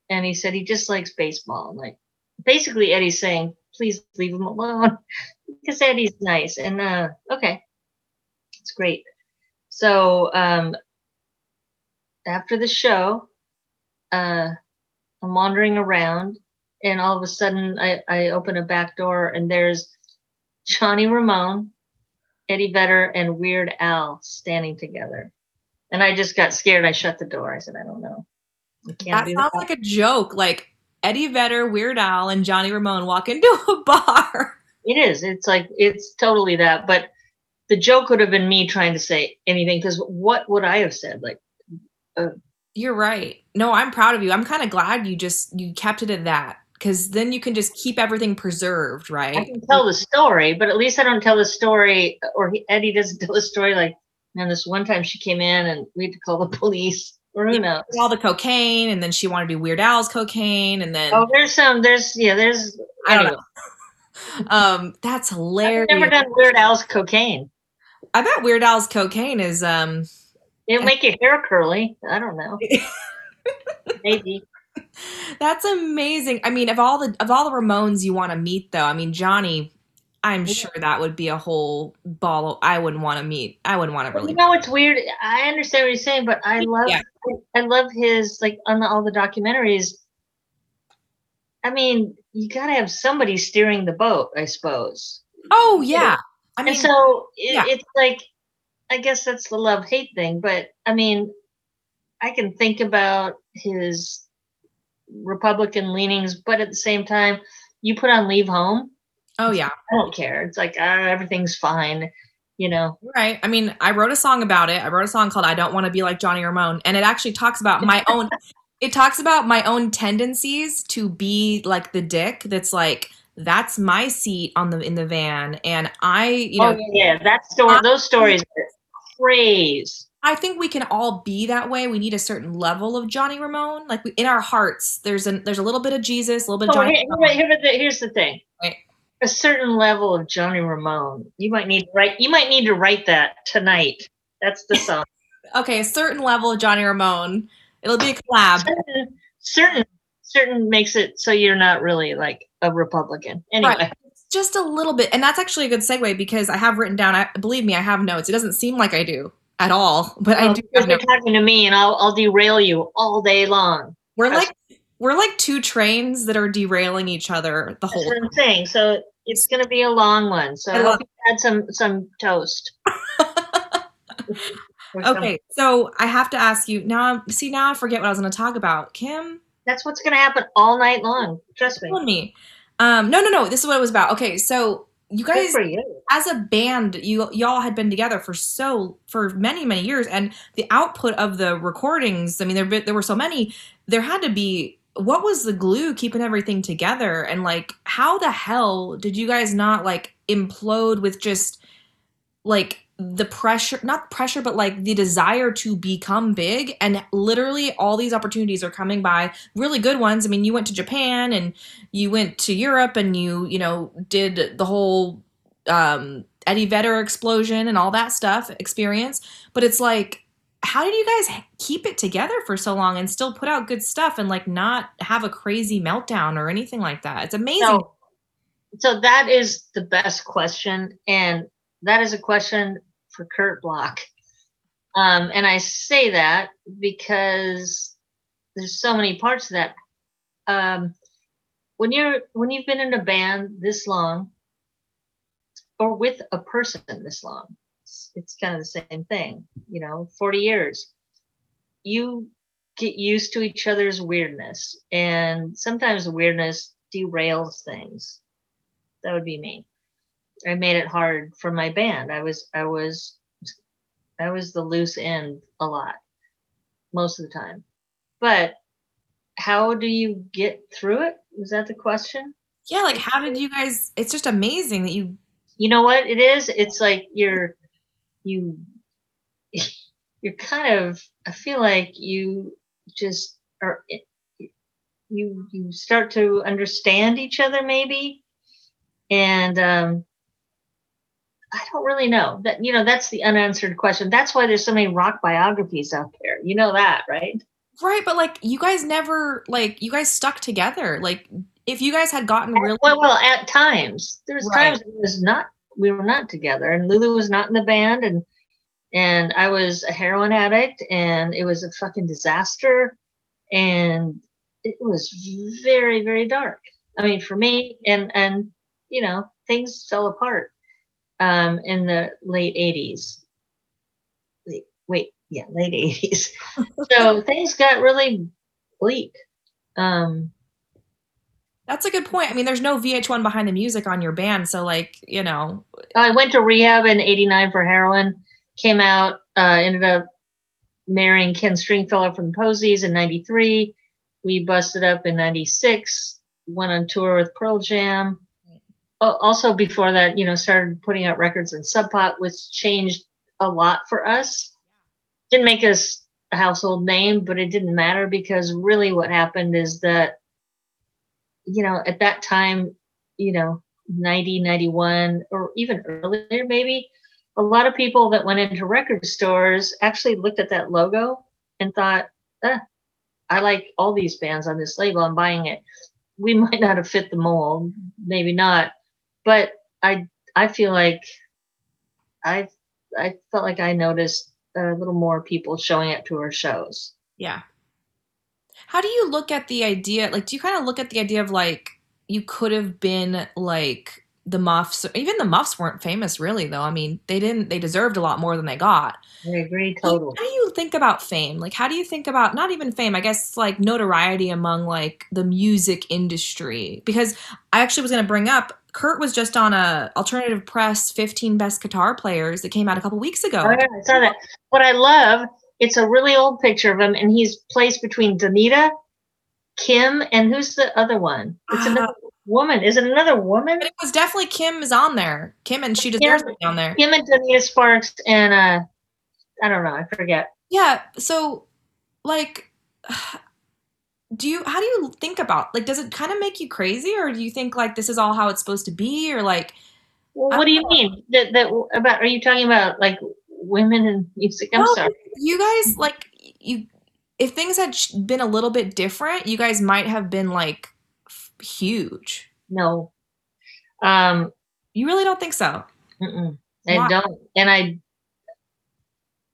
And he said he just likes baseball. And like basically Eddie's saying, please leave him alone. because Eddie's nice. And uh okay. It's great. So um after the show, uh I'm wandering around and all of a sudden I, I open a back door and there's Johnny Ramone Eddie Vedder and Weird Al standing together. And I just got scared. I shut the door. I said, I don't know. That do sounds that. like a joke. Like Eddie Vedder, Weird Al, and Johnny Ramone walk into a bar. It is. It's like, it's totally that. But the joke would have been me trying to say anything because what would I have said? Like, uh, You're right. No, I'm proud of you. I'm kind of glad you just you kept it at that because then you can just keep everything preserved, right? I can tell the story, but at least I don't tell the story, or he, Eddie doesn't tell the story like, man, this one time she came in and we had to call the police, or who knows. All the cocaine, and then she wanted to do Weird Al's cocaine, and then Oh, there's some, there's, yeah, there's, I don't know. um, that's I've hilarious. never done Weird Al's cocaine. I bet Weird Al's cocaine is um It'll make your hair curly. I don't know. Maybe. That's amazing. I mean, of all the of all the Ramones you want to meet, though, I mean Johnny, I'm Yeah. sure that would be a whole ball. I wouldn't want to meet. I wouldn't want to really. You know what's weird? I understand what you're saying, but I love Yeah. I love his like on the, all the documentaries. I mean, you gotta have somebody steering the boat, I suppose. Oh yeah. I mean, and so it, yeah. it's like, I guess that's the love hate thing. But I mean, I can think about his Republican leanings, but at the same time, you put on Leave Home. Oh yeah. I don't care. It's like ah, everything's fine, you know. Right. I mean, I wrote a song about it. I wrote a song called "I Don't Want to Be Like Johnny Ramone," and it actually talks about my own. It talks about my own tendencies to be like the dick. That's like that's my seat on the in the van, and I, you know, oh yeah, that story, those stories are craze. I think we can all be that way. We need a certain level of Johnny Ramone. Like we, in our hearts, there's a there's a little bit of Jesus, a little bit of So Johnny. here, Ramone. here, here, here's the thing. Right. A certain level of Johnny Ramone. You might need to write. You might need to write that tonight. That's the song. Okay, a certain level of Johnny Ramone. It'll be a collab. certain, certain certain makes it so you're not really like a Republican. Anyway. Right. Just a little bit. And that's actually a good segue because I have written down, I, believe me, I have notes. It doesn't seem like I do at all, but I do you're talking to me and I'll I'll derail you all day long. We're like we're like two trains that are derailing each other the That's whole what I'm saying. So it's gonna be a long one. So I I love- hope you had some some toast. Okay, so I have to ask you now. See, now I forget what I was going to talk about. Kim, That's what's gonna happen all night long. Trust me. me. Um, no, no, no. This is what it was about. Okay, so you guys, you. as a band, you y'all had been together for so for many many years, and the output of the recordings. I mean, there there were so many. There had to be. What was the glue keeping everything together? And like, how the hell did you guys not like implode with just like the pressure not pressure but like the desire to become big? And literally all these opportunities are coming by really good ones. I mean you went to japan and you went to europe and you you know did the whole um eddie vedder explosion and all that stuff experience. But it's like how did you guys keep it together for so long and still put out good stuff and like not have a crazy meltdown or anything like that it's amazing So, so that is the best question, and that is a question for Kurt Bloch. Um, and I say that because there's so many parts to that. Um, when you're when you've been in a band this long, or with a person this long, it's, it's kind of the same thing. You know, 40 years. You get used to each other's weirdness, and sometimes the weirdness derails things that would be me. I made it hard for my band. I was I was I was the loose end a lot most of the time. But how do you get through it? Was that the question? yeah like how did you guys it's just amazing that you You know what it is? It's like you're you you're kind of I feel like you just are you you start to understand each other maybe and um I don't really know that you know that's the unanswered question. That's why there's so many rock biographies out there. You know that, right? Right, but like you guys never like you guys stuck together. Like if you guys had gotten really Well, well, at times there's Right. times it was not we were not together, and Lulu was not in the band, and and I was a heroin addict, and it was a fucking disaster, and it was very very dark. I mean, for me, and and you know things fell apart um, in the late '80s. Wait, wait, yeah, late '80s. so things got really bleak. Um, That's a good point. I mean, there's no VH1 behind the music on your band, so like, you know, I went to rehab in '89 for heroin. Came out, uh, ended up marrying Ken Stringfellow from Posies in '93. We busted up in '96. Went on tour with Pearl Jam. Also, before that, you know, started putting out records in Sub Pop, which changed a lot for us. Didn't make us a household name, but it didn't matter because really what happened is that, you know, at that time, you know, 90, 91, or even earlier, maybe, a lot of people that went into record stores actually looked at that logo and thought, ah, I like all these bands on this label. I'm buying it. We might not have fit the mold, maybe not, but I I feel like I I felt like I noticed a little more people showing up to our shows. yeah. How do you look at the idea? Like, do you kind of look at the idea of like you could have been like the Muffs? Even the Muffs weren't famous, really, though. I mean, they didn't. They deserved a lot more than they got. I agree totally. How do you think about fame? Like, how do you think about not even fame? I guess like notoriety among like the music industry. Because I actually was going to bring up Kurt was just on a alternative press 15 best guitar players that came out a couple weeks ago. Oh, yeah, I saw that. What I love, it's a really old picture of him, and he's placed between Donita, Kim, and who's the other one? It's Ah. another woman. Is it another woman? But it was definitely Kim is on there. Kim and she deserves to be on there. Kim and Donita Sparks, and uh, I don't know, I forget. Yeah. So, like, do you? How do you think about? Like, does it kind of make you crazy, or do you think like this is all how it's supposed to be, or like? Well, what do you mean? That that about? Are you talking about like women in music? I'm Well, sorry. You guys like you. if things had been a little bit different, you guys might have been like f- huge. No. Um, You really don't think so? mm-mm. I Why? don't, and I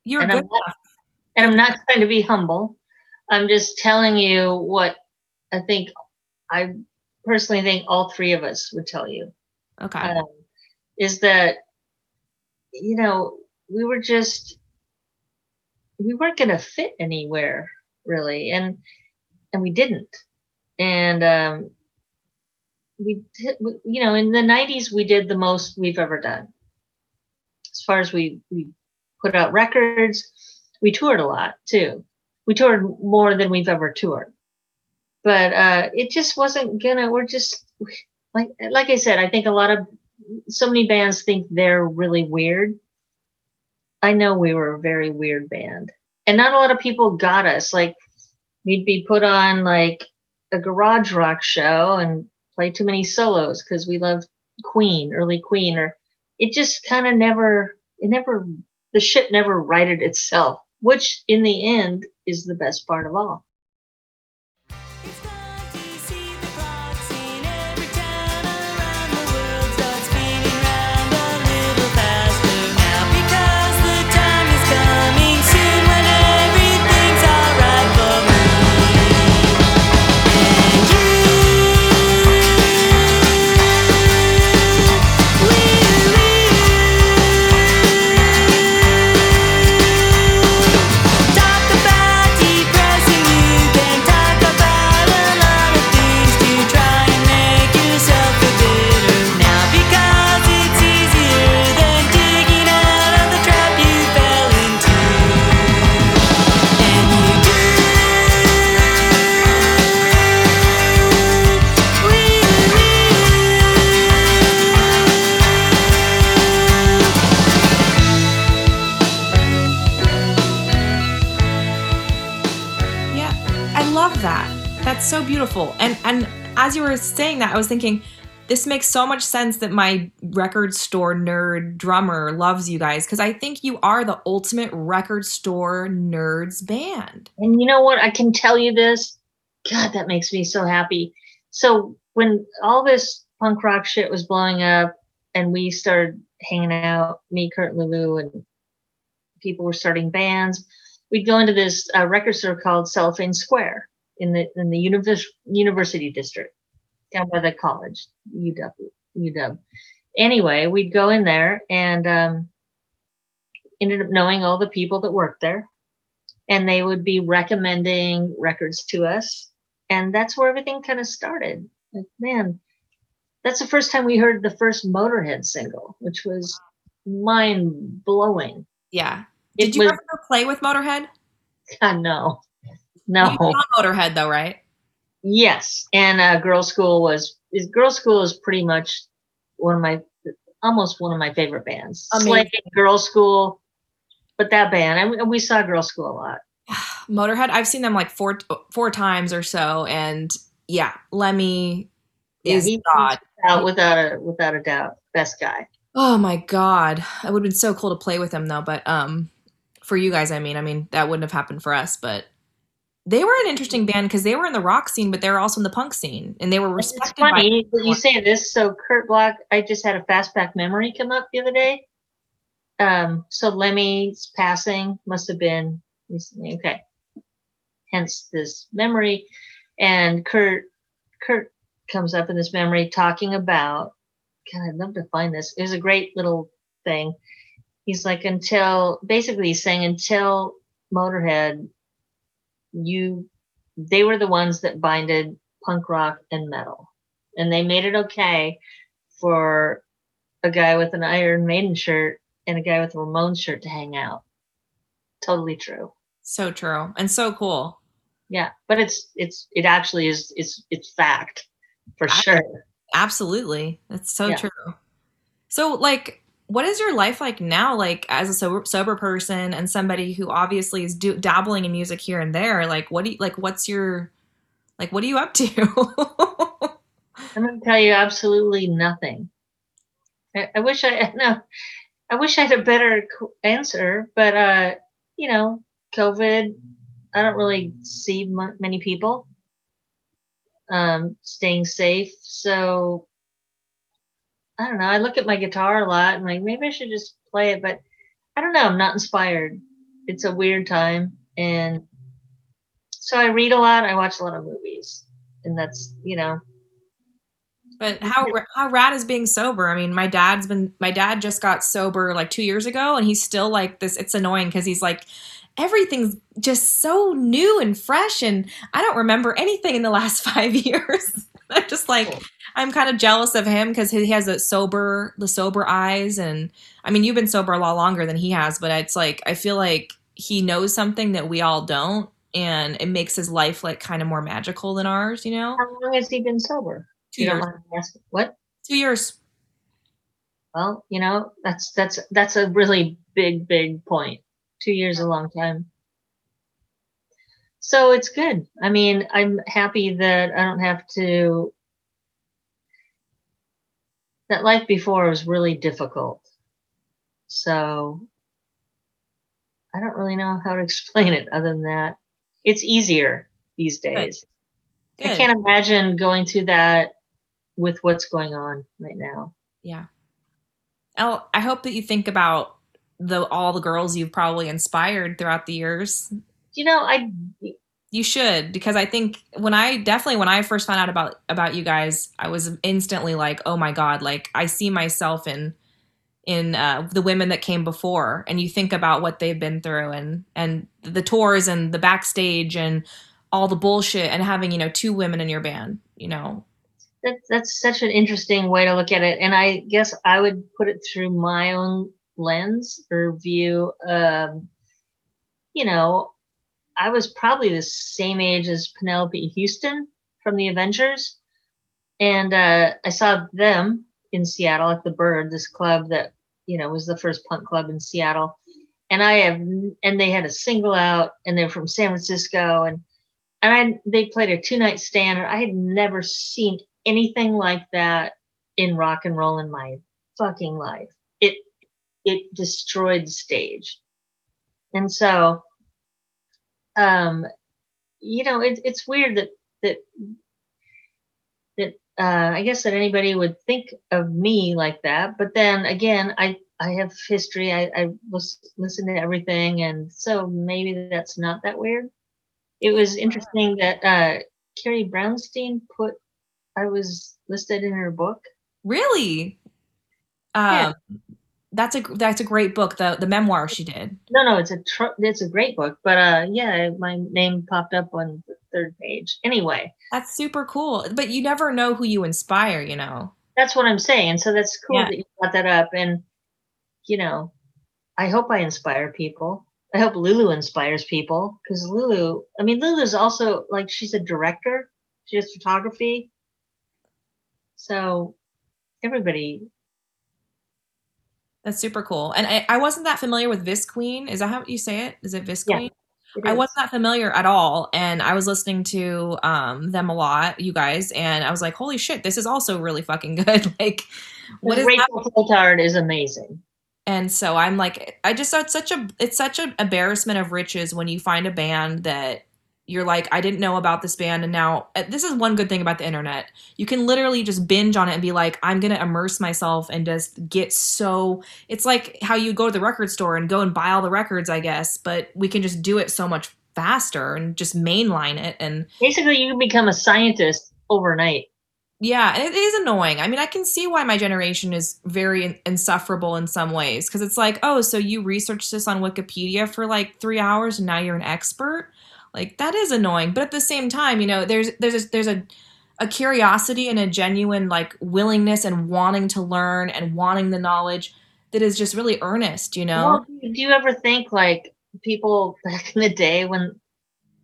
You're And good. I'm not- and I'm not trying to be humble. I'm just telling you what I think. I personally think all three of us would tell you Okay. um, is that you know we were just we weren't going to fit anywhere really, and and we didn't, and um, we did, you know in the 90s we did the most we've ever done. As far as we we put out records we toured a lot too. We toured more than we've ever toured. But uh it just wasn't gonna we're just like like i said i think a lot of so many bands think they're really weird i know we were a very weird band. And not a lot of people got us. Like we'd be put on like a garage rock show and play too many solos because we loved queen early queen or it just kind of never it never the ship never righted itself which in the end is the best part of all beautiful. And and as you were saying that, I was thinking this makes so much sense that my record store nerd drummer loves you guys because I think you are the ultimate record store nerds band. And you know what? I can tell you this. God, that makes me so happy. So when all this punk rock shit was blowing up and we started hanging out, me, Kurt Lulu, and people were starting bands, we'd go into this uh, record store called Cellophane Square in the in the univers- university district down by the college, UW. UW. Anyway, we'd go in there and um, ended up knowing all the people that worked there and they would be recommending records to us and that's where everything kind of started like man that's the first time we heard the first motorhead single which was mind blowing Yeah. It Did you was- ever play with Motorhead? God, no You no saw Motorhead though, right? yes and uh Girlschool was is Girlschool is pretty much one of my almost one of my favorite bands Amazing. Slade, Girlschool but that band and we, we saw Girlschool a lot Motorhead. I've seen them like four four times or so, and yeah, Lemmy Yeah, is God. out without a without a doubt best guy Oh my god, it would have been so cool to play with him though. But um, for you guys, I mean, I mean that wouldn't have happened for us. But they were an interesting band because they were in the rock scene, but they were also in the punk scene, and they were It's respected. by funny that you say this. So Kurt Bloch, I just had a fastback memory come up the other day. Um, so Lemmy's passing must have been recently. Okay. Hence this memory. And Kurt Kurt comes up in this memory talking about God, I'd love to find this. It was a great little thing. He's like, until basically he's saying until Motorhead, you they were the ones that binded punk rock and metal. And they made it okay for a guy with an Iron Maiden shirt and a guy with a Ramones shirt to hang out. Totally true. so true and so cool. Yeah. But it's it's it actually is it's it's fact for I- sure. Absolutely, that's so Yeah. true. So, like, what is your life like now? Like, as a sober, sober person and somebody who obviously is do, dabbling in music here and there. Like, what do you like? What's your like? What are you up to? I'm gonna tell you absolutely nothing. I, I wish I no, I wish I had a better answer, but uh, you know, COVID. I don't really see m- many people. Um, staying safe. So I don't know. I look at my guitar a lot and like maybe I should just play it, but I don't know. I'm not inspired. It's a weird time, and so I read a lot. I watch a lot of movies, and that's you know But how how rad is being sober? I mean, my dad's been my dad just got sober like two years ago, and he's still like this. It's annoying because he's like everything's just so new and fresh, and I don't remember anything in the last five years. I'm just like I'm kind of jealous of him because he has a sober the sober eyes, and I mean, you've been sober a lot longer than he has, but it's like I feel like he knows something that we all don't, and it makes his life like kind of more magical than ours. You know, how long has he been sober? two You years. What? Two years. Well, you know, that's that's that's a really big, big point. Two years is a long time. So it's good. I mean, I'm happy that I don't have to that life before was really difficult. So I don't really know how to explain it other than that. It's easier these days. I Good. can't imagine going through that with what's going on right now. Yeah. Oh, I hope that you think about the all the girls you've probably inspired throughout the years. You know, I You should because I think when I definitely when I first found out about about you guys, I was instantly like, "Oh my god, like I see myself in in uh, the women that came before." And you think about what they've been through and and the tours and the backstage and all the bullshit and having, you know, two women in your band, you know. that, that's such an interesting way to look at it. And I guess I would put it through my own lens or view. Um, you know, I was probably the same age as Penelope Houston from the Avengers. And uh, I saw them in Seattle at the Bird, this club that, you know, was the first punk club in Seattle. And I have, and they had a single out and they're from San Francisco. And and I, they played a two night stand and i had never seen anything like that in rock and roll in my fucking life it it destroyed the stage and so um you know it, it's weird that that that uh i guess that anybody would think of me like that but then again i i have history i i was listen to everything and so maybe that's not that weird it was interesting that uh carrie brownstein put i was listed in her book Really? Yeah. That's a that's a great book, the the memoir she did. no no it's a tr- it's a great book but uh yeah my name popped up on the third page anyway That's super cool. But you never know who you inspire, you know. that's what i'm saying so that's cool Yeah. that you brought that up and you know i hope i inspire people i hope lulu inspires people because lulu i mean lulu's also like she's a director she does photography so everybody That's super cool. And I, I wasn't that familiar with Visqueen. Is that how you say it? Is it Visqueen? Yeah? I wasn't that familiar at all. And I was listening to um them a lot, you guys, and I was like, holy shit, this is also really fucking good. like what is that? Rachel Flotard is amazing. And so I'm like, I just it's such a it's such an embarrassment of riches when you find a band that you're like, I didn't know about this band, and now uh, this is one good thing about the internet. You can literally just binge on it and be like, I'm gonna immerse myself and just get so. It's like how you go to the record store and go and buy all the records, I guess, but we can just do it so much faster and just mainline it and Basically, you can become a scientist overnight. yeah, and it is annoying. I mean, I can see why my generation is very insufferable in some ways because it's like, oh, so you researched this on Wikipedia for like three hours and now you're an expert. Like that is annoying, but at the same time, you know, there's there's a, there's a a curiosity and a genuine like willingness and wanting to learn and wanting the knowledge that is just really earnest. You know, Well, do you ever think like people back in the day when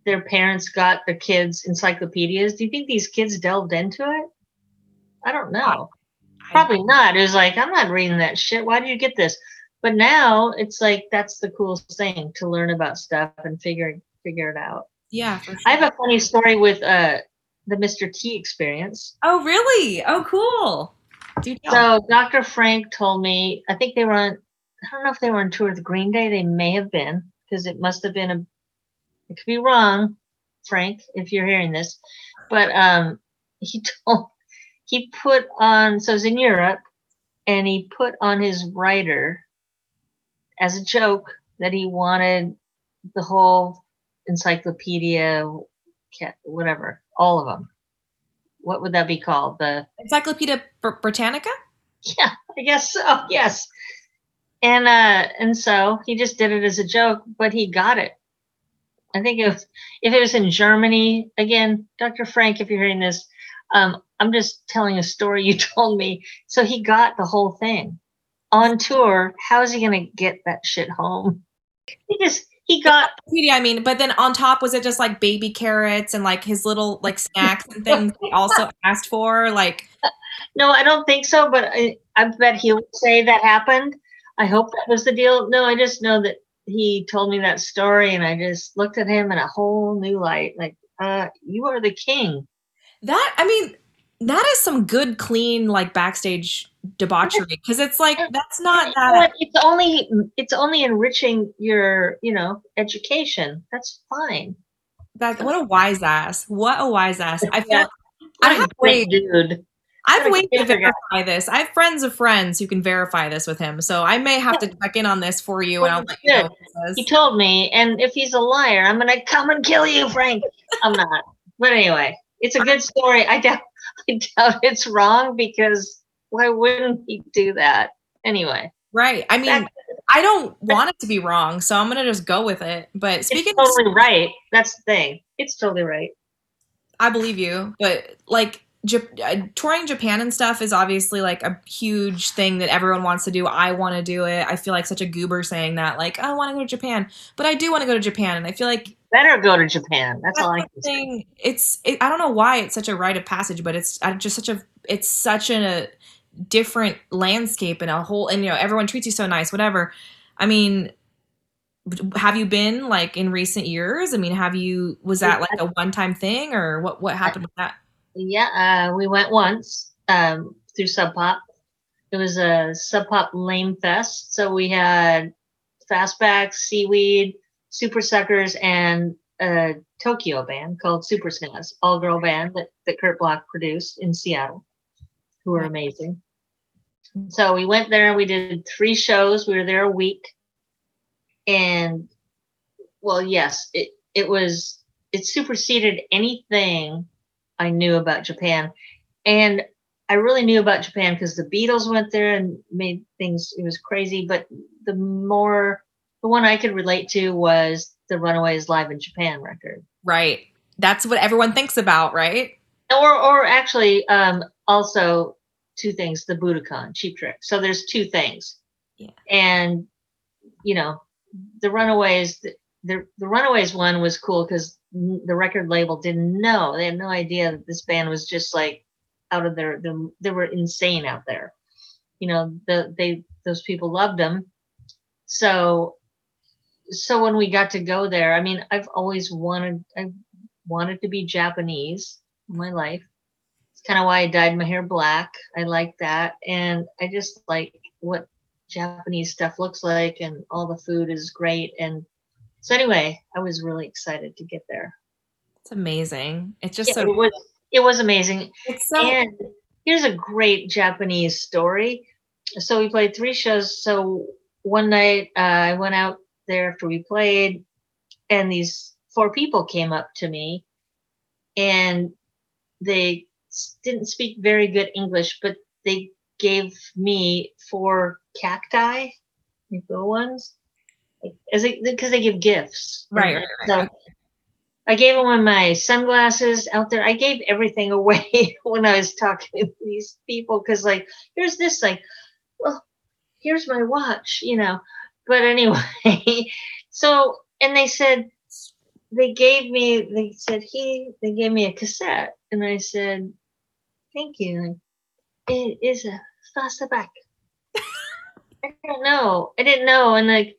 their parents got their kids encyclopedias? Do you think these kids delved into it? I don't know. Probably not. It was like, I'm not reading that shit. Why do you get this? But now it's like that's the coolest thing to learn about stuff and figure figure it out. yeah. Sure. I have a funny story with uh the Mr. T experience. oh, really? Oh, cool. Do. So Dr. Frank told me, I think they were on, I don't know if they were on tour with Green Day. They may have been because it must have been a, it could be wrong, Frank, if you're hearing this, but um, he told he put on so it was in Europe, and he put on his writer as a joke that he wanted the whole encyclopedia, whatever, all of them. What would that be called? The Encyclopedia Br- Britannica? yeah, I guess so. Yes. And uh and so he just did it as a joke, but he got it. I think it was if it was in Germany, again, Dr. Frank, if you're hearing this, um, I'm just telling a story you told me. So he got the whole thing on tour. How is he gonna get that shit home? He just he got I mean, but then on top was it just like baby carrots and like his little like snacks and things he also asked for? Like no, I don't think so, but I, I bet he'll say that happened. I hope that was the deal. No, I just know that he told me that story and I just looked at him in a whole new light. Like, uh, you are the king. that I mean, that is some good clean like backstage debauchery because it's like that's not that? It's only it's only enriching your, you know, education. That's fine. that what a wise ass. What a wise ass. I feel Yeah. i've great dude. I have what a ways to verify this. I have friends of friends who can verify this with him. So I may have to check in on this for you and I'll let you know what. He told me, and if he's a liar, I'm gonna come and kill you, Frank. I'm not. But anyway, it's a good story. I doubt I doubt it's wrong because why wouldn't he do that? Anyway. Right. I mean, That- I don't want it to be wrong, so I'm gonna just go with it. But It's speaking of totally right. That's the thing. It's totally right. I believe you, but like uh, touring Japan and stuff is obviously like a huge thing that everyone wants to do. I want to do it. I feel like such a goober saying that, like I want to go to Japan, but I do want to go to Japan, and I feel like Better go to Japan. That's all I that's can the say. thing. It's it, I don't know why it's such a rite of passage, but it's just such a it's such a different landscape and a whole and you know everyone treats you so nice, whatever. I mean. Have you been like in recent years? I mean, have you was that like a one time thing or what what happened with that? Yeah, uh, we went once um, through Sub Pop. It was a Sub Pop Lame Fest. So we had Fastbacks, Seaweed, Supersuckers, and a Tokyo band called Supersnazz, all girl band that, that Kurt Bloch produced in Seattle, who are amazing. So we went there and we did three shows. We were there a week. And well, yes, it, it was, it superseded anything I knew about Japan. And I really knew about Japan because the Beatles went there and made things, it was crazy. But the more, the one I could relate to was the Runaways Live in Japan record. Right. That's what everyone thinks about, right? Or, or actually, um, also two things the Budokan, Cheap Trick. So there's two things. Yeah. And, you know, the Runaways, the, the, the Runaways one was cool because the record label didn't know. They had no idea that this band was just like out of their, the, they were insane out there. You know, the, they, those people loved them. So, so when we got to go there, I mean, I've always wanted, I wanted to be Japanese in my life. It's kind of why I dyed my hair black. I like that. And I just like what Japanese stuff looks like, and all the food is great. And so, anyway, I was really excited to get there. It's amazing. It's just Yeah, so it was it was amazing. it's so And here's a great Japanese story. So we played three shows. So one night uh, I went out there after we played, and these four people came up to me, and they didn't speak very good English, but they gave me four cacti, little ones, as because they give gifts. Right, right, right, So. I gave them my sunglasses out there. I gave everything away when I was talking to these people because, like, here's this, like, well, here's my watch, you know. But anyway, so and they said they gave me. They said he. They gave me a cassette, and I said, "Thank you." It is a fastback. I don't know. I didn't know, and like,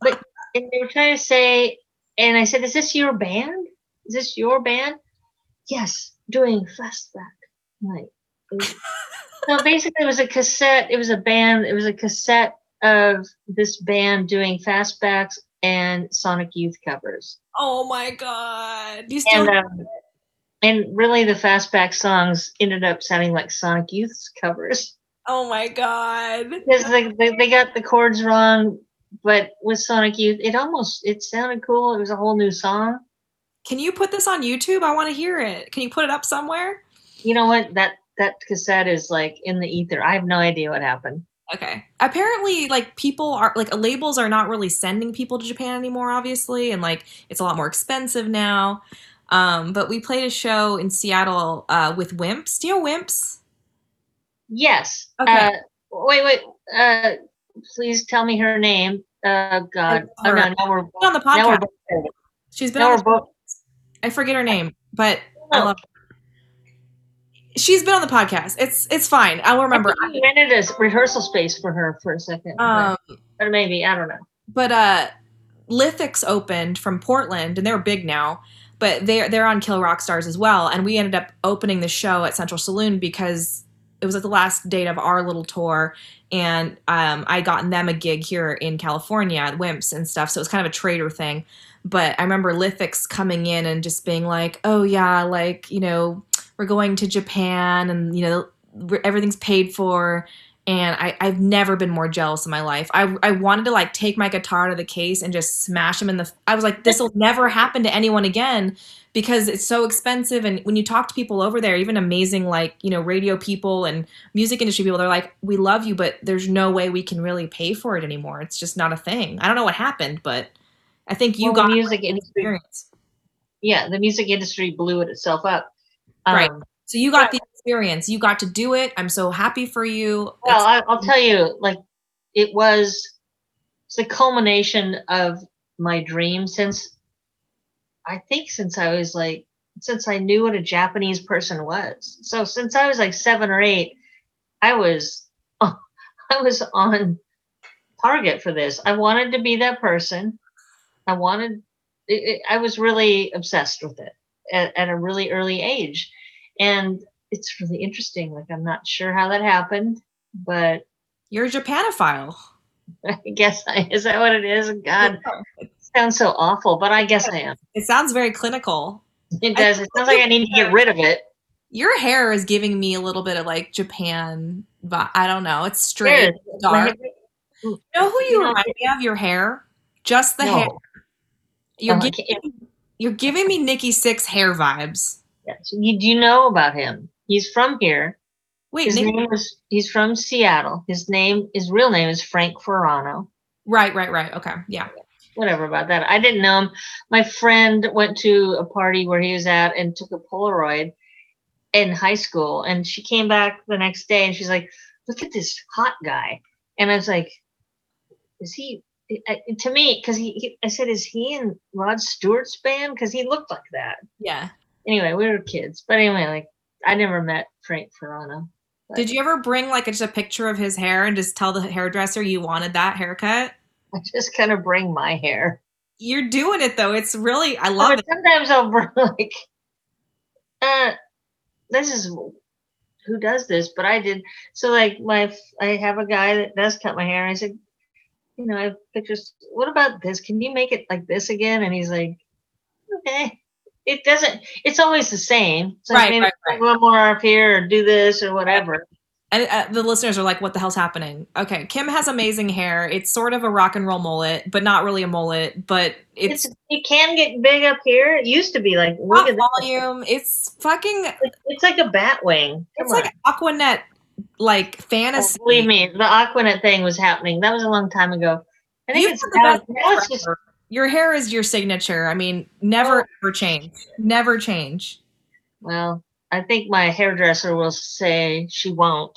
but and they were trying to say, and I said, "Is this your band? Is this your band?" Yes, doing fastback. Right. so basically, it was a cassette. It was a band. It was a cassette of this band doing fastbacks, and Sonic Youth covers. Oh my god. You still And um, and really the fastback songs ended up sounding like Sonic Youth's covers Oh my god. because they, they they got the chords wrong. But with Sonic Youth, it almost it sounded cool. It was a whole new song. Can you put this on YouTube? I want to hear it. Can you put it up somewhere? You know what? That that cassette is like in the ether. I have no idea what happened. Okay. Apparently, like people are like labels are not really sending people to Japan anymore, obviously, and like it's a lot more expensive now. Um, but we played a show in Seattle uh, with Wimps. Do you know Wimps? Yes. Okay. Uh, wait, wait. Uh, please tell me her name. Uh, God. Oh, no, now we're on the now we're podcast. both. She's been Now on we're the, both. I forget her name, but I Oh. love her. She's been on the podcast. It's it's fine. I'll remember. I we rented a rehearsal space for her for a second. Um, or maybe I don't know. but uh Lithics opened from Portland and they're big now, but they're they're on Kill Rock Stars as well. And we ended up opening the show at Central Saloon because it was like the last date of our little tour and um, I gotten them a gig here in California at Wimps and stuff. So it was kind of a trader thing. But I remember Lithics coming in and just being like, oh yeah, like, you know, we're going to Japan and, you know, everything's paid for and I, I've never been more jealous in my life. I, I wanted to like take my guitar to the case and just smash him in the. I was like, this will never happen to anyone again because it's so expensive. And when you talk to people over there, even amazing like you know radio people and music industry people, they're like, we love you, but there's no way we can really pay for it anymore. It's just not a thing. I don't know what happened, but I think you Well, got the music industry. experience. Yeah, the music industry blew it itself up. Right. Um, So you got the experience. You got to do it. I'm so happy for you. Well, I, I'll tell you, like it was it's the culmination of my dream since I think since I was like since I knew what a Japanese person was. So since I was like seven or eight, I was I was on target for this. I wanted to be that person. I wanted. It, it, I was really obsessed with it at, at a really early age, and it's really interesting. Like I'm not sure how that happened, but you're a Japanophile. I guess I, is that what it is? God, it sounds so awful, but I guess I am. It sounds very clinical. It does. It sounds like I need to get rid of it. Your hair is giving me a little bit of like Japan, but I don't know. It's straight, Here, dark. You know who you remind me of? Your hair, just the No. hair. You're Oh, giving, you're giving me Nikki Sixx hair vibes. Yes. You do you know about him? He's from here. Wait, His name was. He's from Seattle. His name, his real name is Frank Feranna. right, right, right. Okay, yeah. Whatever about that. I didn't know him. My friend went to a party where he was at and took a Polaroid in high school, and she came back the next day and she's like, "Look at this hot guy," and I was like, "Is he?" To me, because he, he, I said, "Is he in Rod Stewart's band?" Because he looked like that. Yeah. Anyway, we were kids, but anyway, like I never met Frank Feranna. Did you ever bring like just a picture of his hair and just tell the hairdresser you wanted that haircut? I just kind of bring my hair. You're doing it though. It's really I love But it. sometimes I'll bring like, uh, this is who does this, but I did. So like my, I have a guy that does cut my hair. And I said, you know, I have pictures. What about this? Can you make it like this again? And he's like, okay. It doesn't. It's always the same. So Right, maybe right, right. One more up here, or do this, or whatever. And uh, the listeners are like, "What the hell's happening?" Okay, Kim has amazing hair. It's sort of a rock and roll mullet, but not really a mullet. But it's It's, it can get big up here. It used to be like look at volume. It's fucking. It's, it's like a bat wing. Come It's on. like Aqua Net, like Oh, fantasy. believe me, the Aqua Net thing was happening. That was a long time ago. I think You've it's now, now it's just. Your hair is your signature. I mean, never Oh. ever change. Never change. well. I think my hairdresser will say she won't.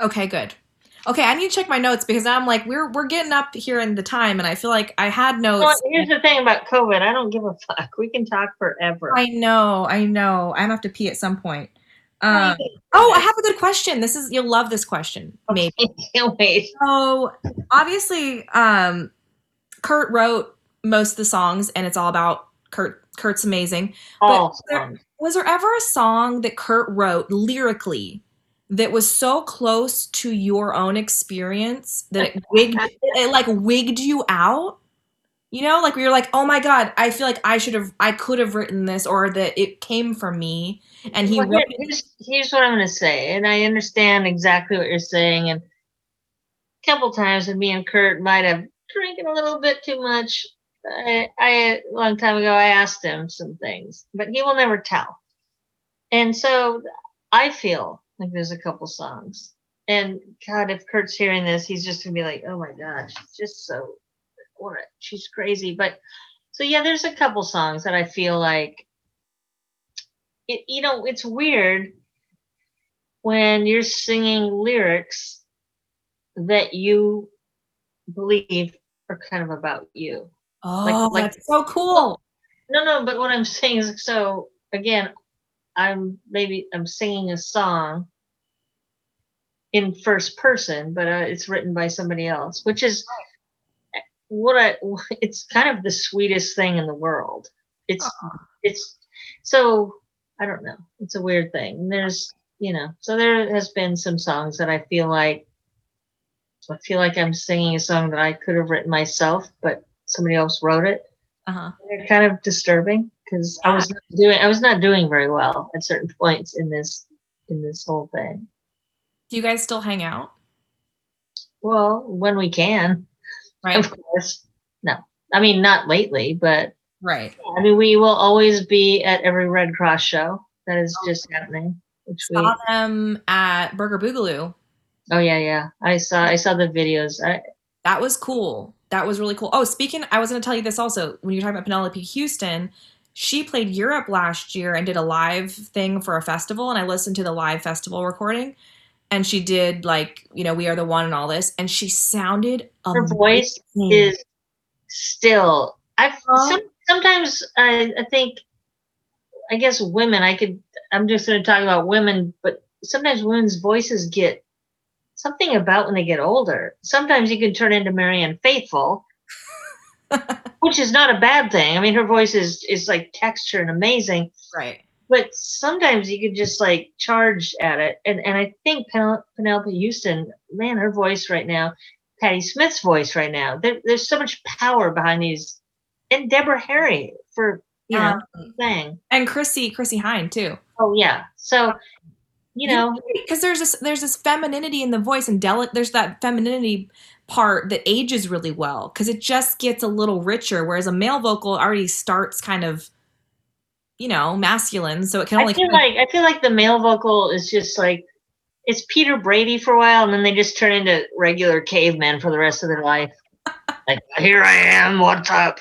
Okay, good. Okay, I need to check my notes because I'm like, we're we're getting up here in the time, and I feel like I had Well, notes. here's the thing about COVID. I don't give a fuck. We can talk forever. I know, I know. I'm have to pee at some point. Um, oh, I have a good question. This is you'll love this question. Maybe. Can't wait. So obviously, um, Kurt wrote most of the songs, and it's all about Kurt. Kurt's amazing. All there- Was there ever a song that Kurt wrote lyrically that was so close to your own experience that it wigged, it like wigged you out? You know, like we were like, oh my god, I feel like I should have, I could have written this, or that it came from me, and he Well, here's, here's what I'm going to say, and I understand exactly what you're saying. And a couple times, and me and Kurt might have drinking a little bit too much. I, I a long time ago, I asked him some things, but he will never tell. And so I feel like there's a couple songs. And God, if Kurt's hearing this, he's just gonna be like, "Oh my gosh, she's just so what? She's crazy." But so yeah, there's a couple songs that I feel like it, you know, it's weird when you're singing lyrics that you believe are kind of about you. oh, like- that's so cool. No, no, but what I'm saying is so again, I'm maybe I'm singing a song in first person, but uh, it's written by somebody else, which is what I it's kind of the sweetest thing in the world. It's it's so I don't know. It's a weird thing. There's you know, so there has been some songs that I feel like I feel like I'm singing a song that I could have written myself, but somebody else wrote it Uh-huh. they're kind of disturbing because I was not doing I was not doing very well at certain points in this in this whole thing. Do you guys still hang out? Well, when we can, Right. of course. No, I mean not lately, but Right. I mean we will always be at every Redd Kross show that is just happening. Which we Saw them at Burger Boogaloo. Oh yeah yeah I saw I saw the videos. I That was cool. That was really cool. Oh, speaking, I was going to tell you this also. When you're talking about Penelope Houston, she played Europe last year and did a live thing for a festival, and I listened to the live festival recording. And she did like, you know, we are the one and all this, and she sounded her voice is still Huh? some, sometimes I, I think I guess women I could I'm just going to talk about women but sometimes women's voices get something about when they get older. Sometimes you can turn into Marianne Faithfull which is not a bad thing. I mean her voice is is like texture and amazing. Right. but sometimes you could just like charge at it. And and I think Penel- Penelope Houston man her voice right now Patti Smith's voice right now there, there's so much power behind these. And Deborah Harry for you know Um, thing and Chrissy, Chrissie Hynde too. oh yeah. So you know? because there's this there's this femininity in the voice and deli- there's that femininity part that ages really well because it just gets a little richer whereas a male vocal already starts kind of you know masculine so it can I feel kind of- like I feel like the male vocal is just like it's Peter Brady for a while and then they just turn into regular cavemen for the rest of their life. Like here I am what's up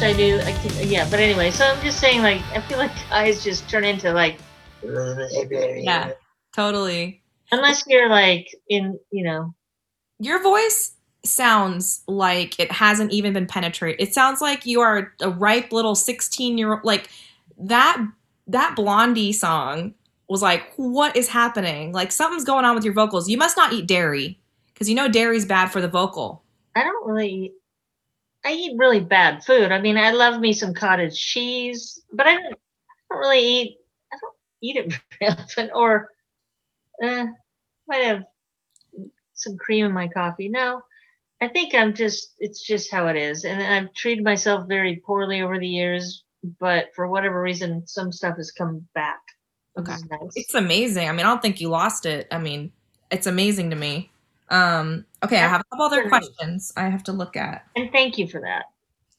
wish I knew. I could, yeah, but anyway, so I'm just saying, like, I feel like guys just turn into like, yeah totally. Unless you're like in, you know, your voice sounds like it hasn't even been penetrated. It sounds like you are a ripe little 16 year old like that that blondie song was like what is happening? Like something's going on with your vocals. You must not eat dairy because you know dairy's bad for the vocal. I don't really. Eat, I eat really bad food. I mean, I love me some cottage cheese, but I don't, I don't really eat. I don't eat it very often. Or, uh, might have some cream in my coffee. No, I think I'm just. It's just how it is, and I've treated myself very poorly over the years. But for whatever reason, some stuff has come back. Okay. nice. it's amazing i mean i don't think you lost it i mean it's amazing to me um okay i have a couple other questions i have to look at And thank you for that.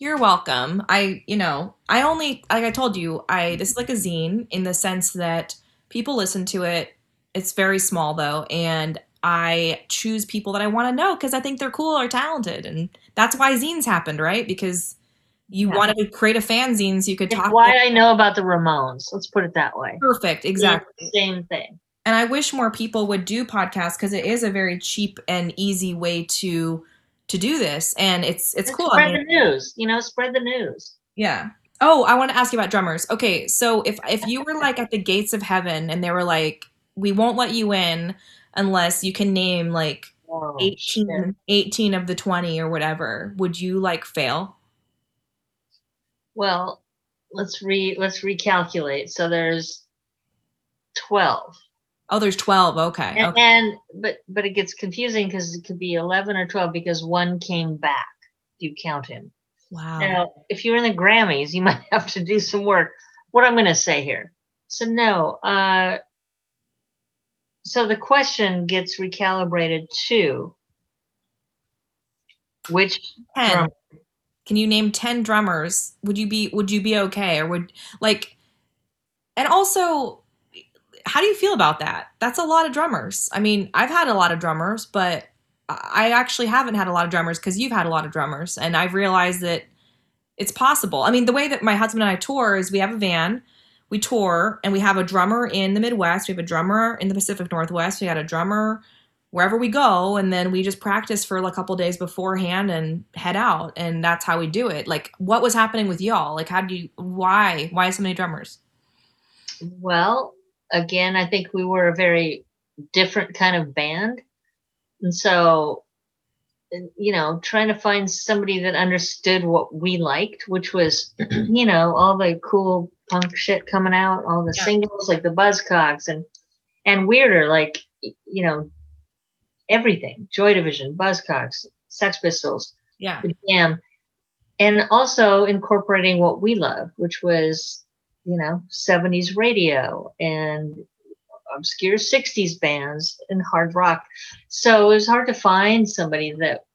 You're welcome. I, you know, I only, like I told you, I, this is like a zine in the sense that people listen to it. It's very small though. And I choose people that I want to know because I think they're cool or talented. And that's why zines happened, right? Because You Yeah. wanted to create a fanzine so you could It's talk. why I know about the Ramones. Let's put it that way. Perfect, exactly. Same thing. And I wish more people would do podcasts because it is a very cheap and easy way to to do this, and it's it's Just cool. I Spread mean, the news. You know, spread the news. Yeah. Oh, I want to ask you about drummers. Okay, so if if you were like at the gates of heaven and they were like, we won't let you in unless you can name like Oh, 18, shit. 18 of the 20 or whatever, would you like fail? Well, let's re let's recalculate. So there's twelve. Oh, there's 12. Okay. And, okay. and but but it gets confusing because it could be eleven or twelve because one came back. You count him. Wow. Now, if you're in the Grammys, you might have to do some work. What I'm going to say here. So no. Uh, so the question gets recalibrated to which 10. drum- Can you name 10 drummers? Would you be would you be okay or would like and also how do you feel about that? That's a lot of drummers. I mean, I've had a lot of drummers, but I actually haven't had a lot of drummers because you've had a lot of drummers and I've realized that it's possible. I mean, the way that my husband and I tour is we have a van, we tour, and we have a drummer in the Midwest, we have a drummer in the Pacific Northwest, we got a drummer wherever we go, and then we just practice for a couple days beforehand and head out, and that's how we do it. Like, what was happening with y'all? Like, how do you? Why? Why so many drummers? Well, again, I think we were a very different kind of band. And so, you know, trying to find somebody that understood what we liked, which was, you know, all the cool punk shit coming out, all the Yeah. singles like the Buzzcocks and and weirder like you know everything, Joy Division, Buzzcocks, Sex Pistols, Yeah, the Jam, and also incorporating what we love, which was you know 70s radio and obscure 60s bands and hard rock. So it was hard to find somebody that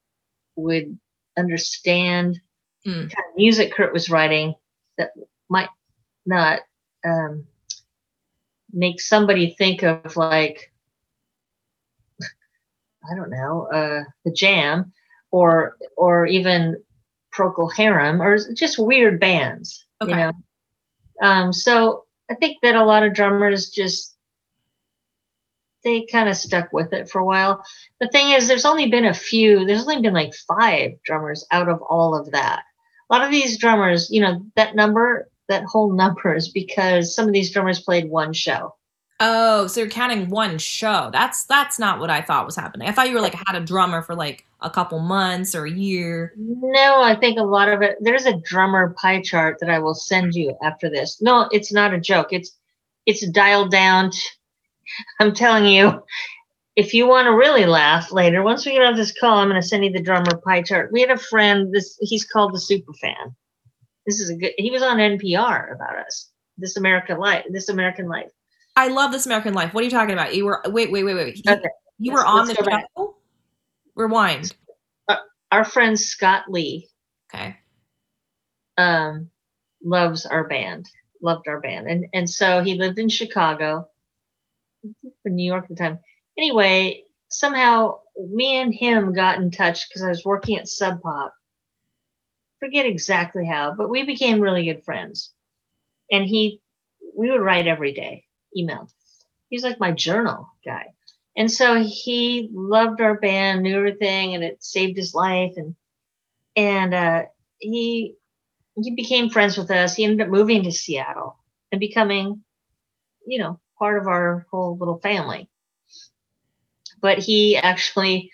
would understand the kind of music Kurt was writing that might not um, make somebody think of like I don't know uh, the Jam or or even Procol Harum or just weird bands, Okay. you know. Um, so I think that a lot of drummers just they kind of stuck with it for a while. The thing is, there's only been a few. There's only been like five drummers out of all of that. A lot of these drummers, you know, that number, that whole number is because some of these drummers played one show. Oh, so you're counting one show. That's that's not what I thought was happening. I thought you were like had a drummer for like a couple months or a year. No, I think a lot of it. There's a drummer pie chart that I will send you after this. No, it's not a joke. It's it's dialed down. I'm telling you, if you want to really laugh later, once we get off this call, I'm going to send you the drummer pie chart. We had a friend. This he's called the super fan. This is a good. He was on NPR about us. This American life. This American life. I love this American Life. What are you talking about? You were wait, wait, wait, wait. You, Okay. you were on let's the show? Rewind. Our friend Scott Lee Okay. um, loves our band, loved our band, and and so he lived in Chicago, in New York at the time. Anyway, somehow me and him got in touch because I was working at Sub Pop. Forget exactly how, but we became really good friends, and he, we would write every day, emailed. He's like my journal guy. And so he loved our band, knew everything, and it saved his life. And and uh, he he became friends with us. He ended up moving to Seattle and becoming, you know, part of our whole little family. But he actually,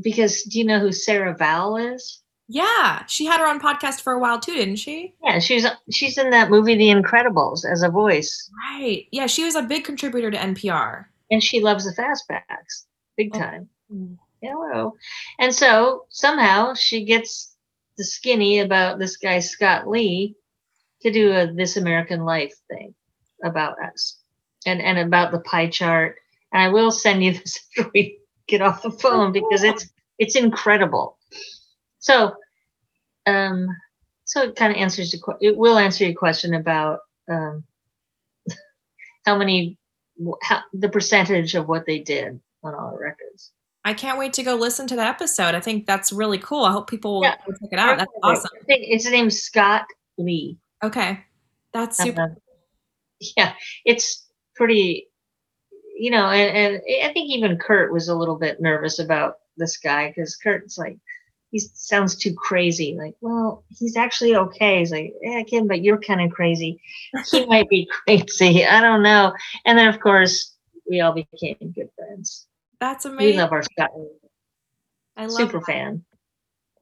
because do you know who Sarah Vowell is? Yeah, she had her own podcast for a while too, didn't she? Yeah, she's she's in that movie The Incredibles as a voice, Right. Yeah, she was a big contributor to NPR. and she loves the fastbacks big Oh. time. Hello, and so somehow she gets the skinny about this guy Scott Lee to do a This American Life thing about us, and and about the pie chart. And I will send you this after we get off the phone because it's it's incredible. So, um, so it kind of answers the que- it will answer your question about um, how many how, the percentage of what they did on all the records. I can't wait to go listen to that episode. I think that's really cool. I hope people will Yeah. check it out. That's awesome. I think His name's Scott Lee. Okay. That's super. Uh, yeah, it's pretty, you know, and, and I think even Kurt was a little bit nervous about this guy because Kurt's like, he sounds too crazy. Like, well, he's actually okay. He's like, yeah, Kim, but you're kind of crazy. He might be crazy. I don't know. And then, of course, we all became good friends. That's amazing. We love our Scott Lee. I love Super that. fan.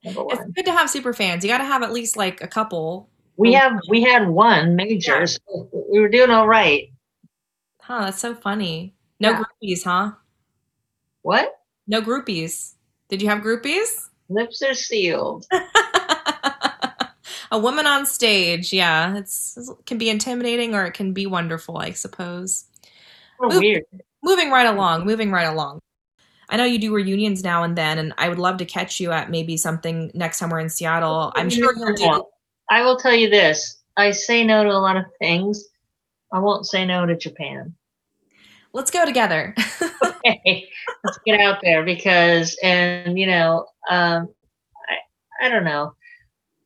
Number It's one. good to have super fans. You got to have at least like a couple. We have we had one major. Yeah. So we were doing all right. Huh, that's so funny. No Yeah. groupies, huh? What? No groupies. Did you have groupies? Lips are sealed. a woman on stage, yeah, it's it can be intimidating or it can be wonderful, I suppose. Oop. weird. Moving right along, moving right along. I know you do reunions now and then, and I would love to catch you at maybe something next time we're in Seattle. I'm sure you'll do. I will tell you this. I say no to a lot of things. I won't say no to Japan. Let's go together. Okay, let's get out there because, and you know, um, I, I don't know.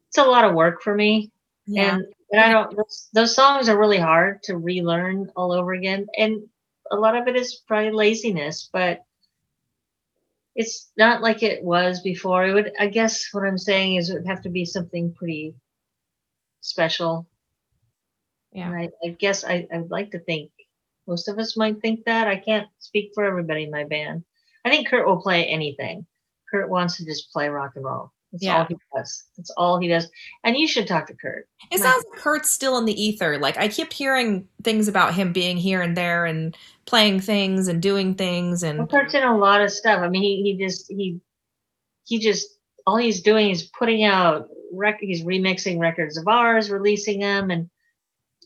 It's a lot of work for me, yeah. and, and I don't. Those, those songs are really hard to relearn all over again, and a lot of it is probably laziness, but it's not like it was before. It would, I guess, what I'm saying is, it would have to be something pretty special. Yeah. And I, I guess I, I'd like to think most of us might think that. I can't speak for everybody in my band. I think Kurt will play anything. Kurt wants to just play rock and roll. That's Yeah. all he does. That's all he does. And you should talk to Kurt. It sounds like Kurt's still in the ether. Like I kept hearing things about him being here and there and playing things and doing things Well, and Kurt's in a lot of stuff. I mean, he, he just he he just all he's doing is putting out rec. He's remixing records of ours, releasing them, and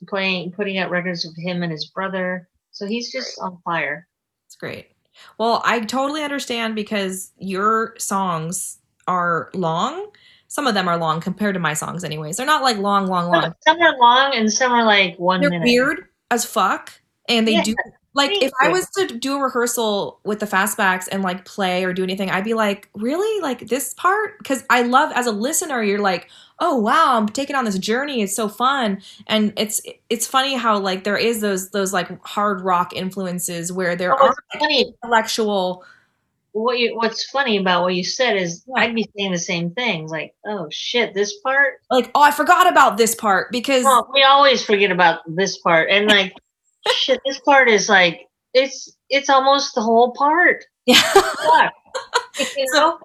playing putting out records of him and his brother. So he's just on fire. it's great. Well, I totally understand because your songs are long. Some of them are long compared to my songs, anyways. They're not like long, long, long. Some are long and some are like one They're minute. weird as fuck, and they Yeah, do like thank if I was to do a rehearsal with the fastbacks and like play or do anything, I'd be like, really, like this part? Because I love as a listener, you're like, oh wow, I'm taking on this journey. It's so fun, and it's it's funny how like there is those those like hard rock influences where there Oh, are funny. intellectual. What you what's funny about what you said is Yeah. I'd be saying the same things. Like, oh shit, this part. Like, oh, I forgot about this part because Well, we always forget about this part, and like, shit, this part is like it's it's almost the whole part. yeah, Fuck. you So, know,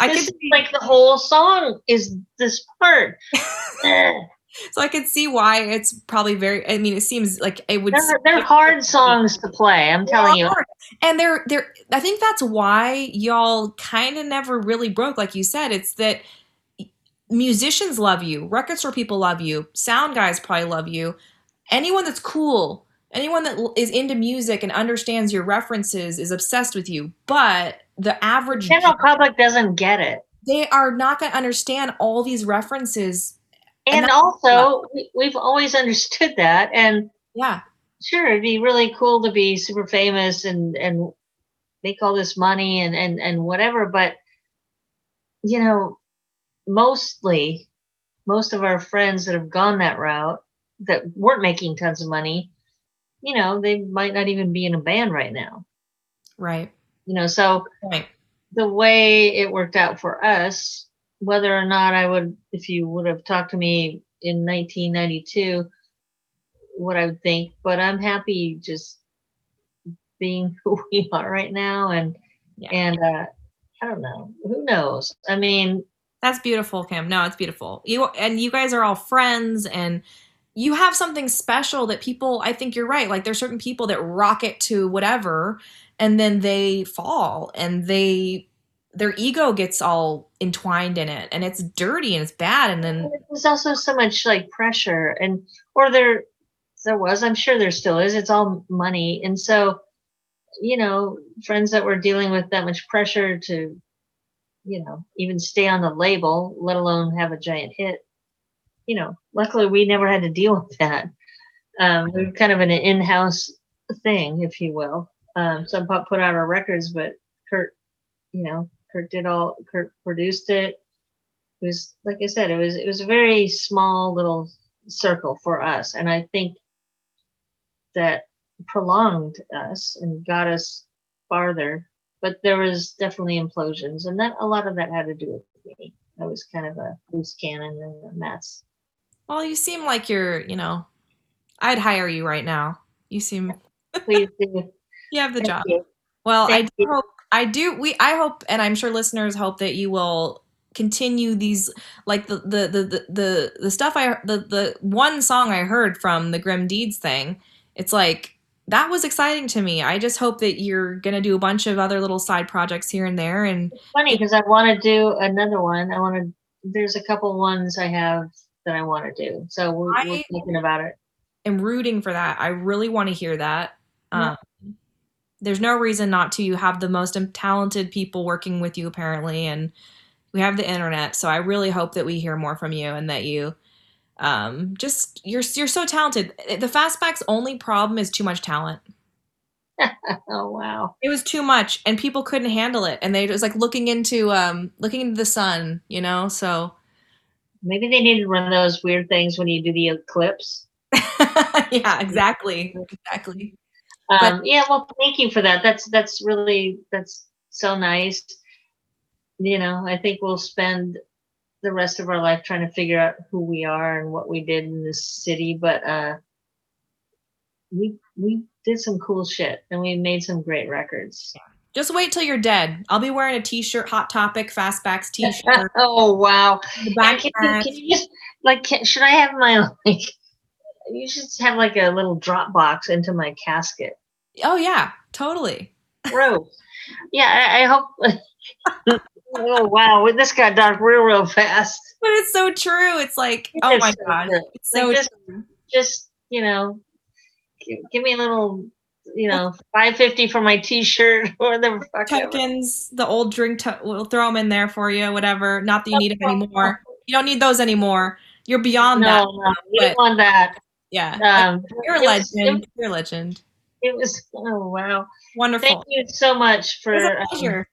I this could is like the whole song is this part. So I could see why it's probably very. I mean, it seems like it would. they're, they're hard songs to play. I'm telling you. hard. And they're they're I think that's why y'all kind of never really broke like you said. It's that musicians love you, record store people love you, sound guys probably love you. Anyone that's cool, anyone that is into music and understands your references is obsessed with you. But the average General public doesn't get it. they are not going to understand all these references. And And, also, we, we've always understood that. And Yeah. sure, it'd be really cool to be super famous and and make all this money and and and whatever. But you know, mostly, most of our friends that have gone that route that weren't making tons of money, you know, they might not even be in a band right now. Right. You know, so Right. the way it worked out for us, whether or not I would, if you would have talked to me in 1992, what I would think, but I'm happy just being who we are right now. And, Yeah. and, uh, I don't know, who knows? I mean, That's beautiful, Kim. No, it's beautiful. You and you guys are all friends and you have something special that people I think you're right. Like there's certain people that rocket to whatever and then they fall and they their ego gets all entwined in it and it's dirty and it's bad and then there's also so much like pressure and, or there, there was, I'm sure there still is, it's all money. And so, you know, friends that were dealing with that much pressure to, you know, even stay on the label, let alone have a giant hit. You know, luckily we never had to deal with that. Um, we were kind of an in-house thing, if you will. Um, Sub Pop put out our records, but Kurt you know, Kurt did all. Kurt produced it. It was like I said, it was it was a very small little circle for us, and I think that prolonged us and got us farther. But there was definitely implosions, and that a lot of that had to do with me. I was kind of a loose cannon and a mess. Well, you seem like you're, you know, I'd hire you right now. You seem Please do. you have the Thank job. you. Well, I do you. hope I do we I hope and I'm sure listeners hope that you will continue these like the the the the the, the stuff I the the one song I heard from the Grim Deeds thing. It's like that was exciting to me. I just hope that you're going to do a bunch of other little side projects here and there and funny because I want to do another one. I want to. There's a couple ones I have that I want to do. So we're, we're thinking about it. I'm rooting for that. I really want to hear that. Yeah. Um, there's no reason not to. You have the most talented people working with you, apparently, and we have the internet. So I really hope that we hear more from you and that you um, just you're you're so talented. The Fastback's only problem is too much talent. Oh wow. It was too much, and people couldn't handle it, and they it was like looking into um looking into the sun, you know. So Maybe they needed one of those weird things when you do the eclipse. yeah, exactly, exactly. Um, yeah. Well, thank you for that. That's that's really that's so nice. You know, I think we'll spend the rest of our life trying to figure out who we are and what we did in this city, but uh, we we did some cool shit and we made some great records. Just wait till you're dead. I'll be wearing a t-shirt, Hot Topic, Fastbacks t-shirt. oh wow. can, you, can you just like can, should I have my like you should have like a little drop box into my casket. Oh yeah, totally. Gross. yeah, I, I hope Oh wow, this got dark real real fast. But it's so true. It's like, oh my so god, so Like this- true. Just, you know, give, give me a little you know, five fifty for my T-shirt or the. Tokens, the old drink, to- we'll throw them in there for you. Whatever. Not that you need them anymore. You don't need those anymore. You're beyond No, that. no, but- don't want that. Yeah, Um, you're a it was- legend. You're a legend. It was oh wow. Wonderful. Thank you so much for It was a um,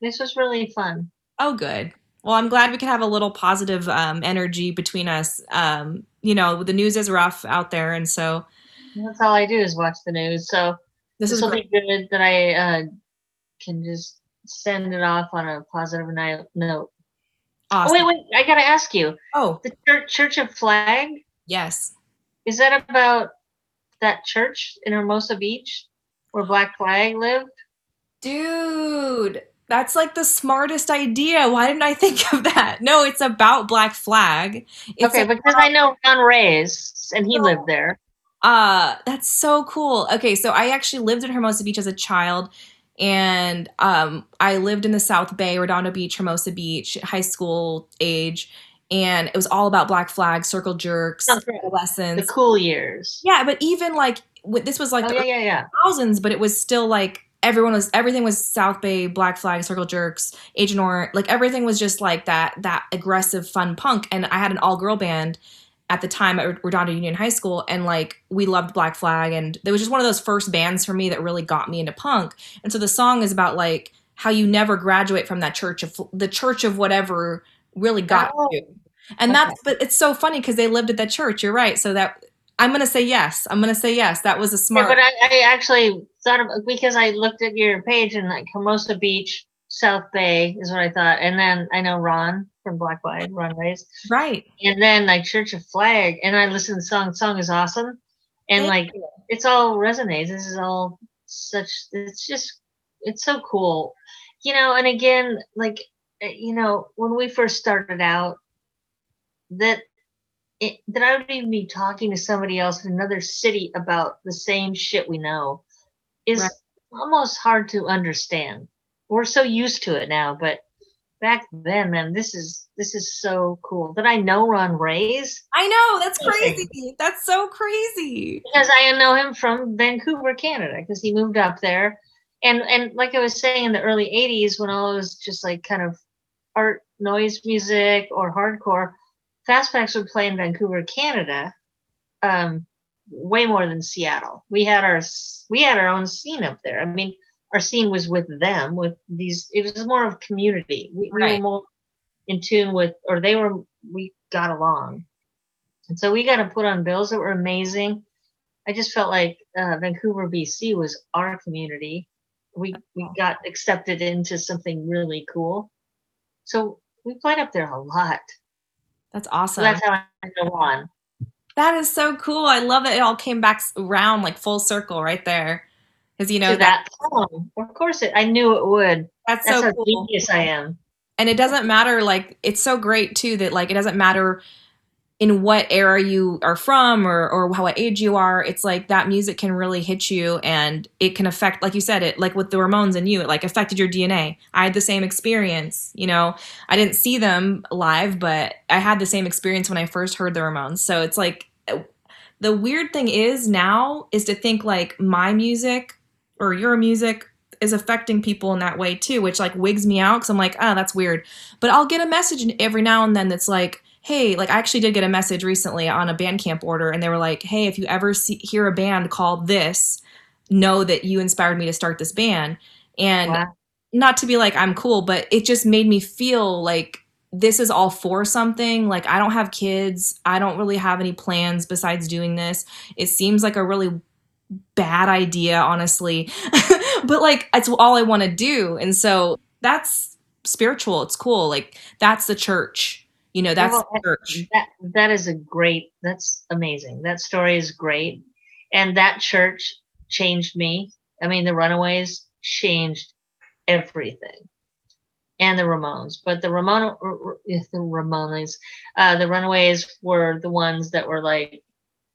this was really fun. Oh, good. Well, I'm glad we could have a little positive um, energy between us. Um, you know, the news is rough out there, and so That's all I do is watch the news. So this this is will great. be good that I uh, can just send it off on a positive note. Oh, wait, wait! I gotta ask you. Oh, The Church, Church of Flag yes. is that about that church in Hermosa Beach where Black Flag lived? Dude, that's like the smartest idea. Why didn't I think of that? No, it's about Black Flag. It's okay, a- because I know Ron Reyes and he lived there. Uh, that's so cool. Okay, so I actually lived in Hermosa Beach as a child, and um, I lived in the South Bay, Redondo Beach, Hermosa Beach, high school age, and it was all about Black Flag, circle jerks, Okay. The cool years. Yeah, but even like this was like Oh the yeah, yeah, yeah. thousands, but it was still like everyone was everything was South Bay, Black Flag, Circle Jerks, Agent Orange, like everything was just like that that aggressive fun punk. And I had an all girl band at the time at Redondo Union High School, and like we loved Black Flag, and it was just one of those first bands for me that really got me into punk. And so the song is about like how you never graduate from that church of the church of whatever really got Oh, you. And okay. that's but it's so funny because they lived at that church. You're right. So that I'm gonna say yes. I'm gonna say yes. That was a smart. Yeah, but I, I actually thought of because I looked at your page and like Hermosa Beach, South Bay is what I thought, and then I know Ron from Black Ron Reyes, right. and then like Church of Flag, and I listened to the song. The song is awesome, and Thank like it's all resonates. This is all such. It's just it's so cool, you know. And again, like uh, you know, when we first started out, that it, that I would even be talking to somebody else in another city about the same shit we know is Right. almost hard to understand. We're so used to it now, but back then, man, this is this is so cool that I know Ron Reyes? I know that's Okay. crazy. That's so crazy. because I know him from Vancouver, Canada, because he moved up there. And and like I was saying in the early '80s, when all it was just like kind of art noise music or hardcore, Fastbacks would play in Vancouver, Canada, um, way more than Seattle. We had our we had our own scene up there. I mean, our scene was with them, with these. It was more of community. We, we were more in tune with, or they were. We got along, and so we got to put on bills that were amazing. I just felt like uh, Vancouver, BC, was our community. We we got accepted into something really cool. So we played up there a lot. That's So awesome. that's how I go on. that is so cool. I love that it all came back around like full circle right there. Because you know that, that song. Of course, it. I knew it would. that's That's so how cool. genius I am. and it doesn't matter like it's so great too that like it doesn't matter in what era you are from or or how what age you are it's like that music can really hit you and it can affect like you said it like with the ramones and you it like affected your dna i had the same experience you know i didn't see them live but i had the same experience when i first heard the ramones so it's like the weird thing is now is to think like my music or your music is affecting people in that way too, which like wigs me out because I'm like, oh, that's weird. But I'll get a message every now and then that's like, hey, like I actually did get a message recently on a Bandcamp order, and they were like, hey, if you ever see, hear a band called this, know that you inspired me to start this band. And Wow. not to be like I'm cool, but it just made me feel like this is all for something. Like I don't have kids. I don't really have any plans besides doing this. It seems like a really bad idea, honestly. but like it's all I want to do. And so that's spiritual. It's cool. Like that's the church. You know, that's Well, the church. That that is a great. That's amazing. That story is great, and that church changed me. I mean, the Runaways changed everything, and the Ramones. But the Ramon, the Ramones, uh, the Runaways were the ones that were like,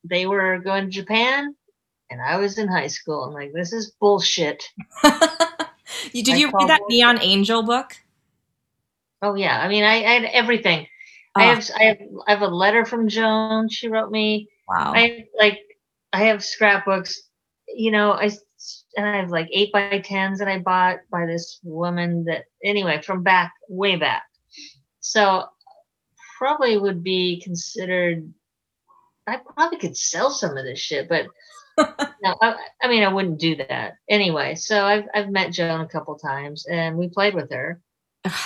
they were going to Japan, and I was in high school. I'm like, this is bullshit. you, did I you read that Neon Angel book? Oh yeah, I mean, I, I had everything. I Oh, have I have I have a letter from Joan. She wrote me. wow. I like I have scrapbooks, you know, I and I have like eight by tens that I bought by this woman that anyway from back way back. So probably would be considered. I probably could sell some of this shit, but no, I, I mean I wouldn't do that anyway. So I've I've met Joan a couple times and we played with her.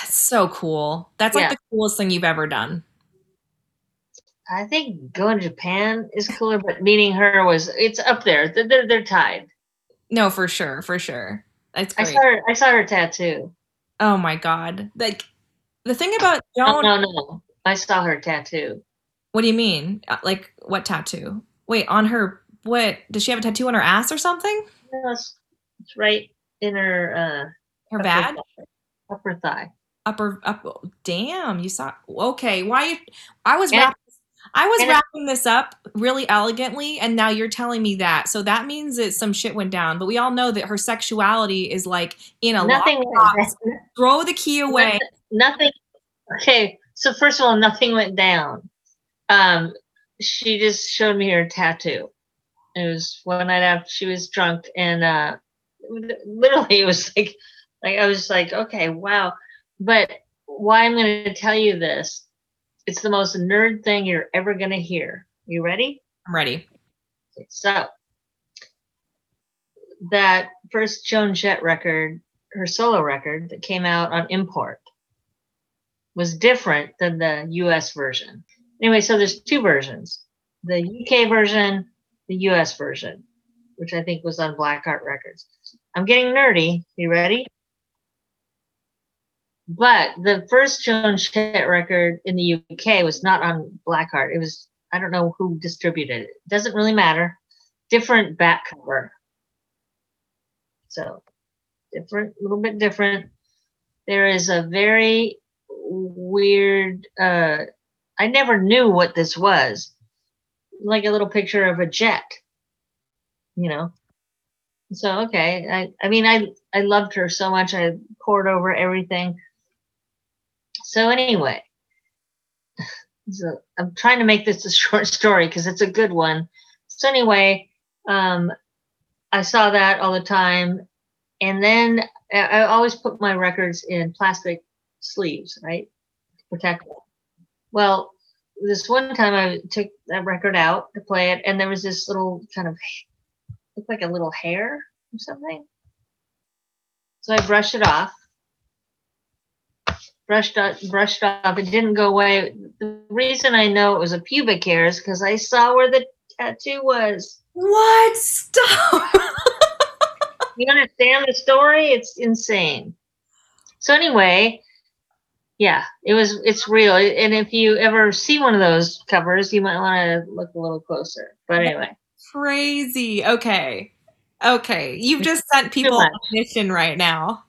So cool. That's like Yeah. the coolest thing you've ever done. I think going to Japan is cooler, but meeting her was it's up there. They're they're, they're tied. No, for sure, for sure. That's great. I saw her. I saw her tattoo. oh my god. Like the thing about No, no, no. I saw her tattoo. what do you mean? Uh, Like what tattoo? Wait, on her what? Does she have a tattoo on her ass or something? No, it's, it's right in her uh, Her upper Upper thigh. Upper up damn, you saw okay, why I was And- wrap, I was wrapping this up really elegantly and now you're telling me that. So that means that some shit went down. But we all know that her sexuality is like in a Nothing. Went. Throw the key away. Nothing. Okay, so first of all, nothing went down. Um, she just showed me her tattoo. It was one night after she was drunk, and uh, literally, it was like, like I was like, okay, wow. But why I'm going to tell you this? It's the most nerd thing you're ever going to hear. You ready? I'm ready. So that first Joan Jett record, her solo record that came out on import, was different than the US version. Anyway, so there's two versions. The UK version, the US version, which I think was on Blackheart Records. I'm getting nerdy. You ready? But the first Joan Jett record in the UK was not on Blackheart. It was I don't know who distributed it. Doesn't really matter. Different back cover. So different, a little bit different. There is a very weird uh I never knew what this was. Like a little picture of a jet. You know. So okay. I I mean I I loved her so much I poured over everything. So anyway, so I'm trying to make this a short story because it's a good one. So anyway, um, I saw that all the time, and then I, always put my records in plastic sleeves, right, to protect them. Well, this one time I took that record out to play it, and there was this little kind of looked like a little hair or something. So I brushed it off. Brushed off, brushed off. It didn't go away. The reason I know it was a pubic hair is because I saw where the tattoo was. What? Stop. You understand the story? It's insane. So anyway, yeah, it was. It's real. And if you ever see one of those covers, you might want to look a little closer. But anyway, Crazy. Okay. Okay. You've just sent people on a mission right now.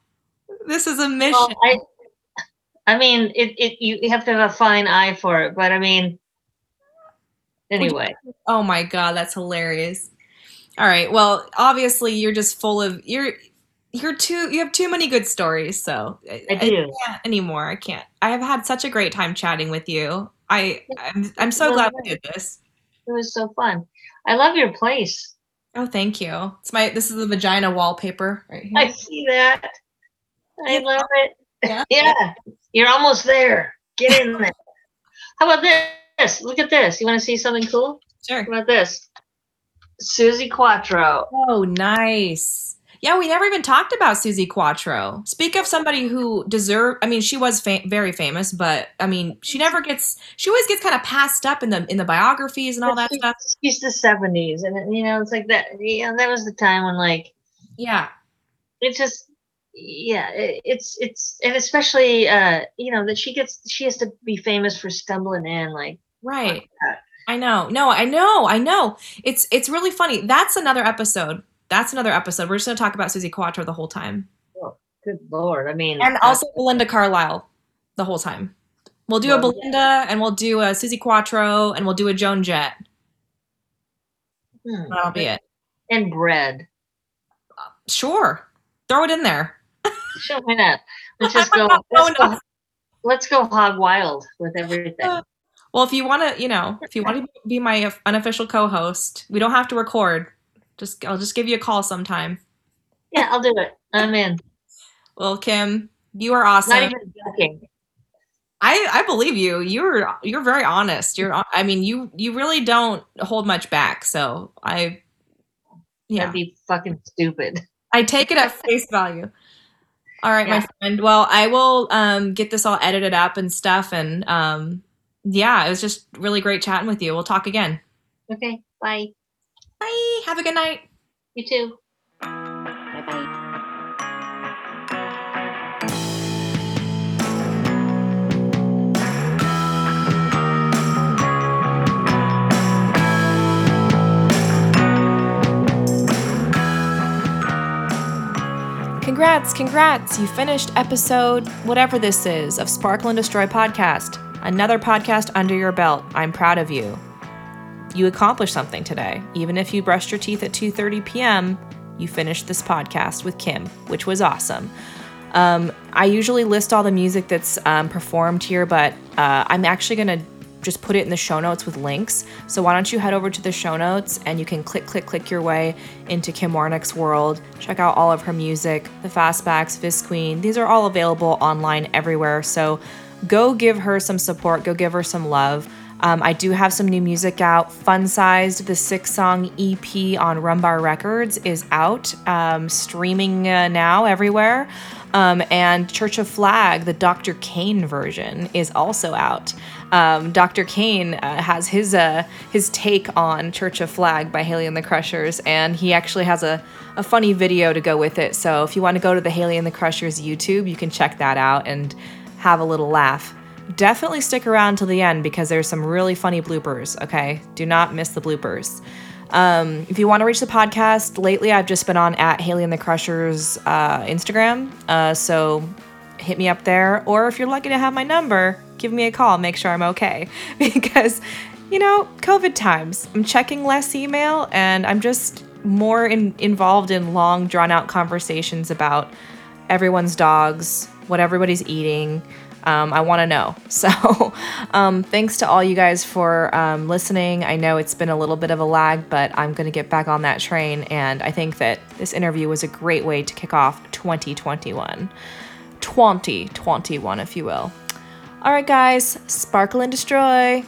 This is a mission. well, I, I mean, it, it. You have to have a fine eye for it. But I mean, anyway, Oh my god, that's hilarious. All right. Well, obviously you're just full of you're you're too you have too many good stories, so I, I do. can't anymore. I can't. I have had such a great time chatting with you. I I'm, I'm so glad we did this. it was so fun. I love your place. Oh, thank you. It's my this is the vagina wallpaper right here. I see that. I love it. Yeah. Yeah, you're almost there. Get in there. How about this? Look at this. You want to see something cool? sure. How about this? Suzi Quatro. Oh, nice. Yeah, we never even talked about Suzi Quatro. Speak of somebody who deserved. I mean, she was fa- very famous, but I mean, she never gets. She always gets kind of passed up in the in the biographies and all that She- stuff. She's the 70s, and you know, it's like that. Yeah, that was the time when like Yeah, It's just yeah it, it's it's and especially uh you know that she gets she has to be famous for stumbling in like right. that. I know. No, I know. I know. It's it's really funny. That's another episode. That's another episode. We're just gonna talk about Suzi Quatro the whole time, Oh, good lord i mean and uh, also Belinda Carlisle the whole time. We'll do a Well, Belinda, and we'll do a Suzi Quatro, and we'll do a Joan Jett. hmm, That'll be it. and bread Sure, throw it in there. sure why not let's just go let's going go, let's go hog wild with everything Uh, Well, if you want to, you know, if you want to be my unofficial co-host, we don't have to record. Just I'll just give you a call sometime. yeah i'll do it i'm in Well, Kim, you are awesome. not even joking I I believe you. You're you're very honest. You're I mean, you you really don't hold much back. So I yeah, that'd be fucking stupid I take it at face value. All right, my friend. Well, I will um get this all edited up and stuff and um yeah, it was just really great chatting with you. We'll talk again. okay bye Bye. Have a good night. you too Bye bye. Congrats, congrats. You finished episode whatever this is of Sparkle and Destroy podcast. Another podcast under your belt. I'm proud of you. You accomplished something today. Even if you brushed your teeth at 2:30 p.m., you finished this podcast with Kim, which was awesome. Um, I usually list all the music that's um, performed here, but uh, I'm actually gonna just put it in the show notes with links. So why don't you head over to the show notes and you can click, click, click your way into Kim Warnick's world. Check out all of her music, the Fastbacks, Visqueen. These are all available online everywhere. So go give her some support. Go give her some love. Um, I do have some new music out. Fun Sized, the six song EP on Rum Bar Records, is out, um, streaming uh, now everywhere. Um, and Church of Flag, the Dr. Kane version, is also out. Um, Dr. Kane uh, has his uh, his take on Church of Flag by Haley and the Crushers, and he actually has a, a funny video to go with it. So if you want to go to the Haley and the Crushers YouTube, you can check that out and have a little laugh definitely stick around till the end because there's some really funny bloopers, okay? Do not miss the bloopers. Um, if you want to reach the podcast, lately I've just been on at Haley and the Crushers uh, Instagram. Uh, so hit me up there. Or if you're lucky to have my number, give me a call, make sure I'm okay. because, you know, COVID times, I'm checking less email and I'm just more in, involved in long, drawn out conversations about everyone's dogs, what everybody's eating. Um, I want to know. So, um, thanks to all you guys for um, listening. I know it's been a little bit of a lag, but I'm going to get back on that train. And I think that this interview was a great way to kick off 2021. 2021, if you will. All right, guys, sparkle and destroy.